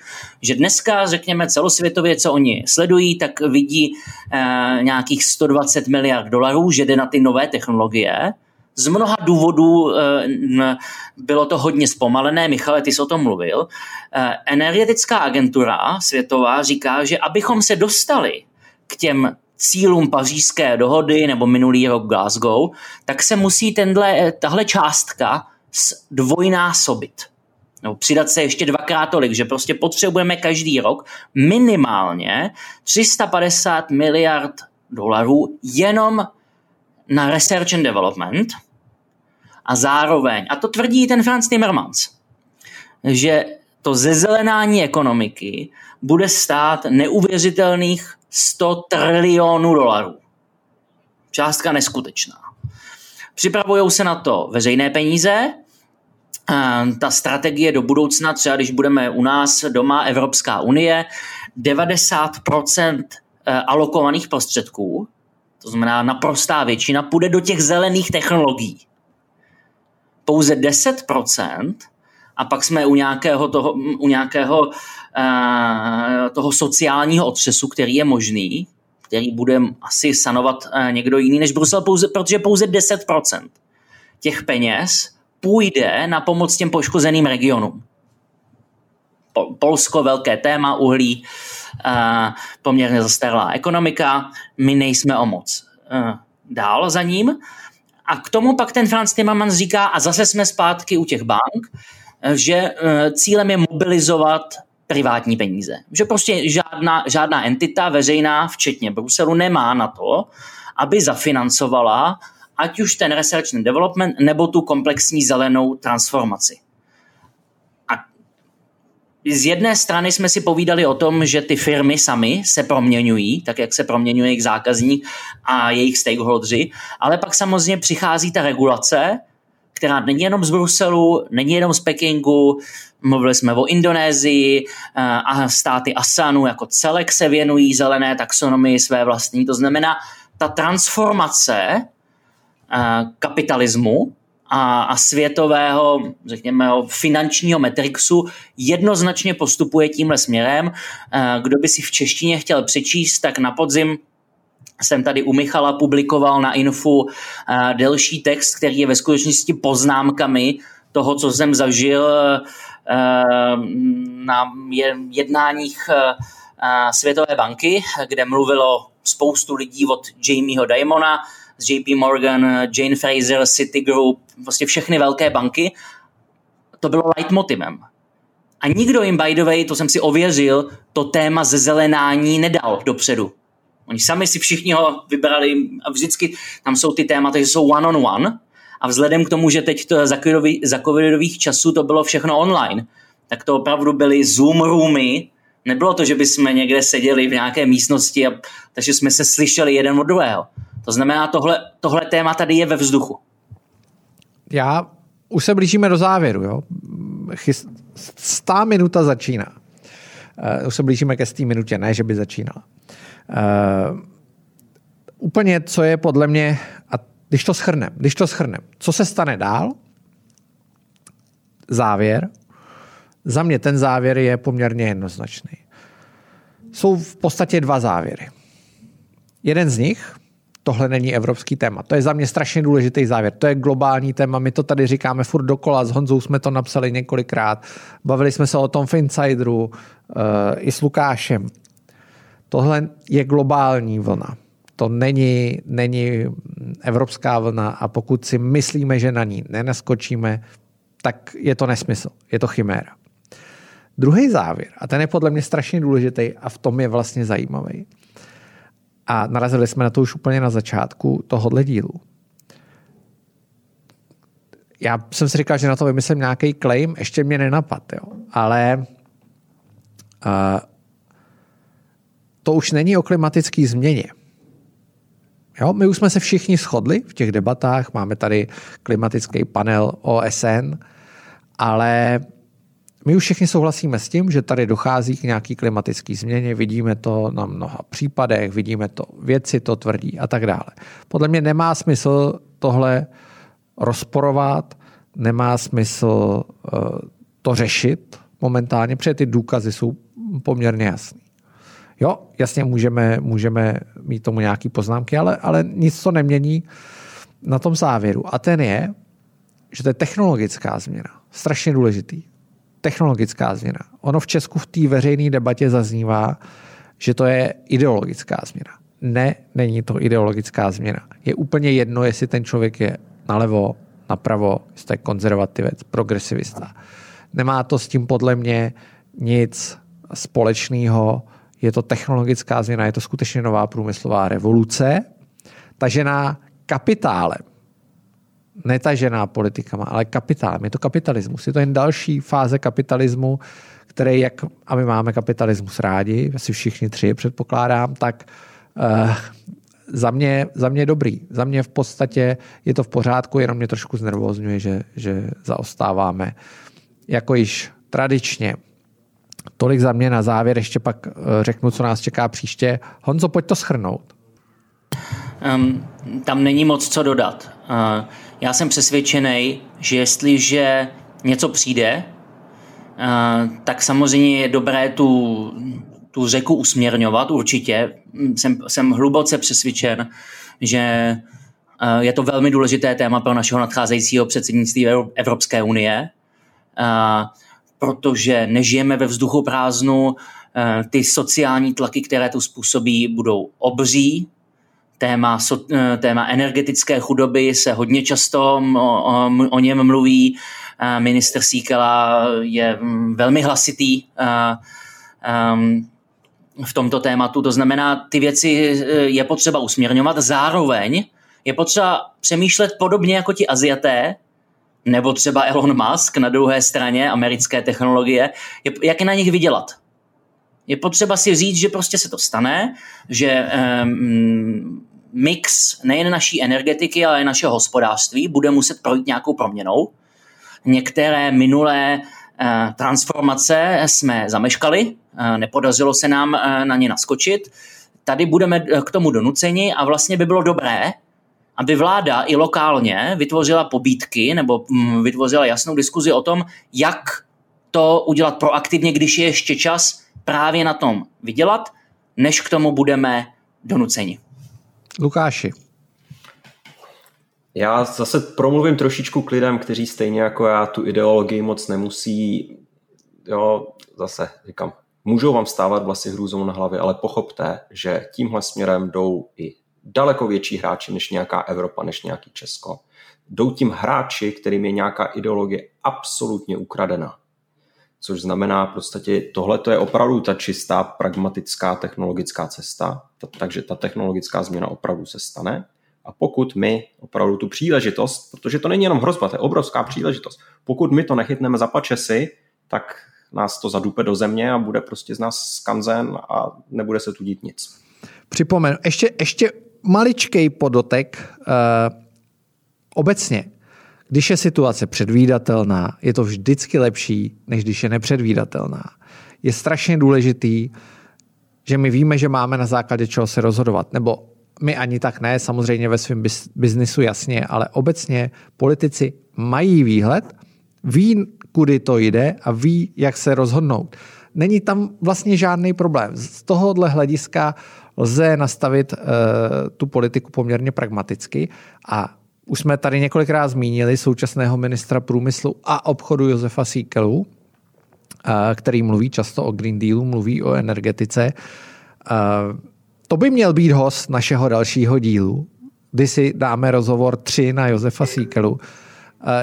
Že dneska, řekněme celosvětově, co oni sledují, tak vidí eh, nějakých 120 miliard dolarů, že jde na ty nové technologie, Z mnoha důvodů eh, bylo to hodně zpomalené, Michale, ty jsi o tom mluvil. Eh, energetická agentura světová říká, že abychom se dostali k těm cílům pařížské dohody nebo minulý rok Glasgow, tak se musí tenhle, tahle částka dvojnásobit. Nebo přidat se ještě dvakrát tolik, že prostě potřebujeme každý rok minimálně 350 miliard dolarů jenom na research and development a zároveň, a to tvrdí ten Franz Timmermans, že to zezelenání ekonomiky bude stát neuvěřitelných 100 trilionů dolarů. Částka neskutečná. Připravují se na to veřejné peníze, ta strategie do budoucna, třeba když budeme u nás doma Evropská unie, 90% eh, alokovaných prostředků, to znamená naprostá většina, půjde do těch zelených technologií. Pouze 10% a pak jsme u nějakého toho, u nějakého uh, toho sociálního otřesu, který je možný, který bude asi sanovat uh, někdo jiný než Brusel, pouze, protože pouze 10% těch peněz půjde na pomoc těm poškozeným regionům. Polsko velké téma, uhlí, uh, poměrně zastaralá ekonomika, my nejsme o moc dál za ním. A k tomu pak ten Franz Timmermans říká, a zase jsme zpátky u těch bank, že uh, cílem je mobilizovat privátní peníze. Že prostě žádná, žádná entita veřejná, včetně Bruselu, nemá na to, aby zafinancovala ať už ten research and development, nebo tu komplexní zelenou transformaci. Z jedné strany jsme si povídali o tom, že ty firmy sami se proměňují, tak jak se proměňuje jejich zákazník a jejich stakeholdři, ale pak samozřejmě přichází ta regulace, která není jenom z Bruselu, není jenom z Pekingu, mluvili jsme o Indonésii eh, a státy ASANu jako celek se věnují zelené taxonomii své vlastní. To znamená, ta transformace kapitalismu a, a světového, řekněme, finančního metrixu jednoznačně postupuje tímhle směrem. Kdo by si v češtině chtěl přečíst, tak na podzim jsem tady u Michala publikoval na Infu delší text, který je ve skutečnosti poznámkami toho, co jsem zažil na jednáních Světové banky, kde mluvilo spoustu lidí od Jamieho Dimona, z JP Morgan, Jane Fraser, Citigroup, vlastně všechny velké banky, to bylo leitmotivem. A nikdo jim, by the way, to jsem si ověřil, to téma zezelenání nedal dopředu. Oni sami si všichni ho vybrali a vždycky tam jsou ty témata, že jsou one on one a vzhledem k tomu, že teď to za, covidový, za covidových časů to bylo všechno online, tak to opravdu byly Zoom roomy, nebylo to, že bychom někde seděli v nějaké místnosti, a, takže jsme se slyšeli jeden od druhého. To znamená, tohle, tohle téma tady je ve vzduchu.
Já už se blížíme do závěru. Jo? Stá minuta začíná. Uh, už se blížíme ke stý minutě, ne, že by začínala. Uh, úplně, co je podle mě, a když to schrnem, když to schrnem, co se stane dál? Závěr. Za mě ten závěr je poměrně jednoznačný. Jsou v podstatě dva závěry. Jeden z nich tohle není evropský téma. To je za mě strašně důležitý závěr. To je globální téma. My to tady říkáme furt dokola. S Honzou jsme to napsali několikrát. Bavili jsme se o tom v Insideru uh, i s Lukášem. Tohle je globální vlna. To není, není evropská vlna a pokud si myslíme, že na ní nenaskočíme, tak je to nesmysl. Je to chiméra. Druhý závěr, a ten je podle mě strašně důležitý a v tom je vlastně zajímavý, a narazili jsme na to už úplně na začátku tohohle dílu. Já jsem si říkal, že na to vymyslím nějaký claim, ještě mě nenapad, jo. ale uh, to už není o klimatické změně. Jo, my už jsme se všichni shodli v těch debatách, máme tady klimatický panel OSN, ale my už všichni souhlasíme s tím, že tady dochází k nějaký klimatické změně, vidíme to na mnoha případech, vidíme to, věci to tvrdí a tak dále. Podle mě nemá smysl tohle rozporovat, nemá smysl uh, to řešit momentálně, protože ty důkazy jsou poměrně jasný. Jo, jasně můžeme, můžeme mít tomu nějaké poznámky, ale, ale nic to nemění na tom závěru. A ten je, že to je technologická změna. Strašně důležitý. Technologická změna. Ono v Česku v té veřejné debatě zaznívá, že to je ideologická změna. Ne, není to ideologická změna. Je úplně jedno, jestli ten člověk je nalevo, napravo, je konzervativec, progresivista. Nemá to s tím podle mě nic společného. Je to technologická změna, je to skutečně nová průmyslová revoluce, tažená kapitálem. Netažená politikama, ale kapitálem. Je to kapitalismus. Je to jen další fáze kapitalismu, který, jak, a my máme kapitalismus rádi, asi všichni tři předpokládám, tak uh, za mě, za mě dobrý. Za mě v podstatě je to v pořádku, jenom mě trošku znervozňuje, že, že zaostáváme. Jako již tradičně. Tolik za mě na závěr, ještě pak eh, řeknu, co nás čeká příště. Honzo, pojď to schrnout.
Um, tam není moc co dodat. Uh, já jsem přesvědčený, že jestliže něco přijde, uh, tak samozřejmě je dobré tu, tu řeku usměrňovat určitě. Jsem, jsem hluboce přesvědčen, že uh, je to velmi důležité téma pro našeho nadcházejícího předsednictví Evropské unie, uh, protože nežijeme ve vzduchu prázdnu, ty sociální tlaky, které tu způsobí, budou obří, téma, eh, téma energetické chudoby se hodně často o, o, o něm mluví. Eh, minister Síkela je mm, velmi hlasitý um, v tomto tématu. To znamená, ty věci je potřeba usměrňovat. Zároveň je potřeba přemýšlet podobně jako ti Aziaté, nebo třeba Elon Musk na druhé straně americké technologie, jak je na nich vydělat. Je potřeba si říct, že prostě se to stane, že um, mix nejen naší energetiky, ale i našeho hospodářství bude muset projít nějakou proměnou. Některé minulé uh, transformace jsme zameškali, uh, nepodařilo se nám uh, na ně naskočit. Tady budeme k tomu donuceni a vlastně by bylo dobré, aby vláda i lokálně vytvořila pobídky nebo mm, vytvořila jasnou diskuzi o tom, jak to udělat proaktivně, když je ještě čas právě na tom vydělat, než k tomu budeme donuceni.
Lukáši.
Já zase promluvím trošičku k lidem, kteří stejně jako já tu ideologii moc nemusí, jo, zase říkám, můžou vám stávat vlasy hrůzou na hlavě, ale pochopte, že tímhle směrem jdou i daleko větší hráči než nějaká Evropa, než nějaký Česko. Jdou tím hráči, kterým je nějaká ideologie absolutně ukradená což znamená prostě tohle to je opravdu ta čistá pragmatická technologická cesta, takže ta technologická změna opravdu se stane. A pokud my opravdu tu příležitost, protože to není jenom hrozba, to je obrovská příležitost, pokud my to nechytneme za pačesy, tak nás to zadupe do země a bude prostě z nás skanzen a nebude se tu dít nic.
Připomenu, ještě, ještě maličkej podotek uh, obecně. Když je situace předvídatelná, je to vždycky lepší, než když je nepředvídatelná. Je strašně důležitý, že my víme, že máme na základě čeho se rozhodovat. Nebo my ani tak ne, samozřejmě ve svém biznisu jasně, ale obecně politici mají výhled, ví, kudy to jde a ví, jak se rozhodnout. Není tam vlastně žádný problém. Z tohohle hlediska lze nastavit uh, tu politiku poměrně pragmaticky a už jsme tady několikrát zmínili současného ministra průmyslu a obchodu Josefa Síkelu, který mluví často o Green Dealu, mluví o energetice. To by měl být host našeho dalšího dílu, kdy si dáme rozhovor 3 na Josefa Síkelu.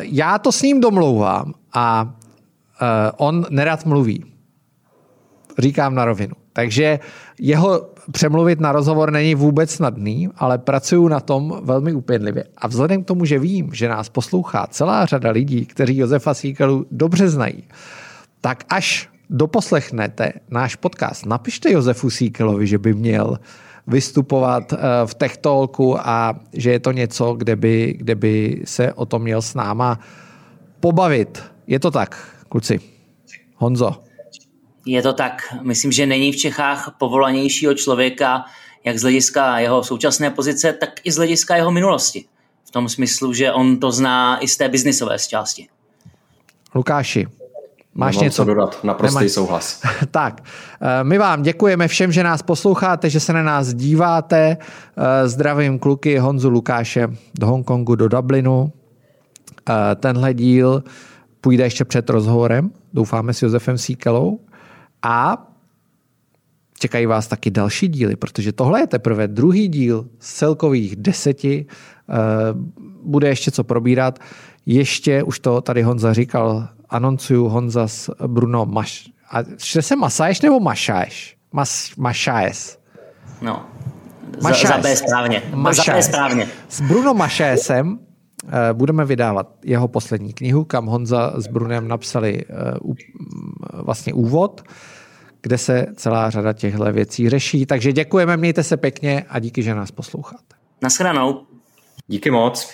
Já to s ním domlouvám a on nerad mluví. Říkám na rovinu. Takže jeho přemluvit na rozhovor není vůbec snadný, ale pracuju na tom velmi upěnlivě. A vzhledem k tomu, že vím, že nás poslouchá celá řada lidí, kteří Josefa Síkelu dobře znají, tak až doposlechnete náš podcast, napište Josefu Síkelovi, že by měl vystupovat eh, v Tech Talku a že je to něco, kde by, kde by se o tom měl s náma pobavit. Je to tak, kluci. Honzo.
Je to tak. Myslím, že není v Čechách povolanějšího člověka, jak z hlediska jeho současné pozice, tak i z hlediska jeho minulosti. V tom smyslu, že on to zná i z té biznisové části.
Lukáši,
Máš Nemám něco? co dodat, naprostý Nemá... souhlas.
tak, eh, my vám děkujeme všem, že nás posloucháte, že se na nás díváte. Eh, zdravím kluky Honzu Lukáše do Hongkongu, do Dublinu. Eh, tenhle díl půjde ještě před rozhovorem, doufáme s Josefem Síkelou. A čekají vás taky další díly, protože tohle je teprve druhý díl z celkových deseti. Bude ještě co probírat. Ještě, už to tady Honza říkal, anoncuju Honza s Bruno Maš... A čte se Masaješ nebo Mašaješ? Mas, Mašajes.
No, Mašajes. za, za B správně. Mašajes. Za B správně.
S Bruno Mašajesem eh, budeme vydávat jeho poslední knihu, kam Honza s Brunem napsali eh, vlastně úvod, kde se celá řada těchto věcí řeší. Takže děkujeme, mějte se pěkně a díky, že nás posloucháte.
Naschledanou.
Díky moc.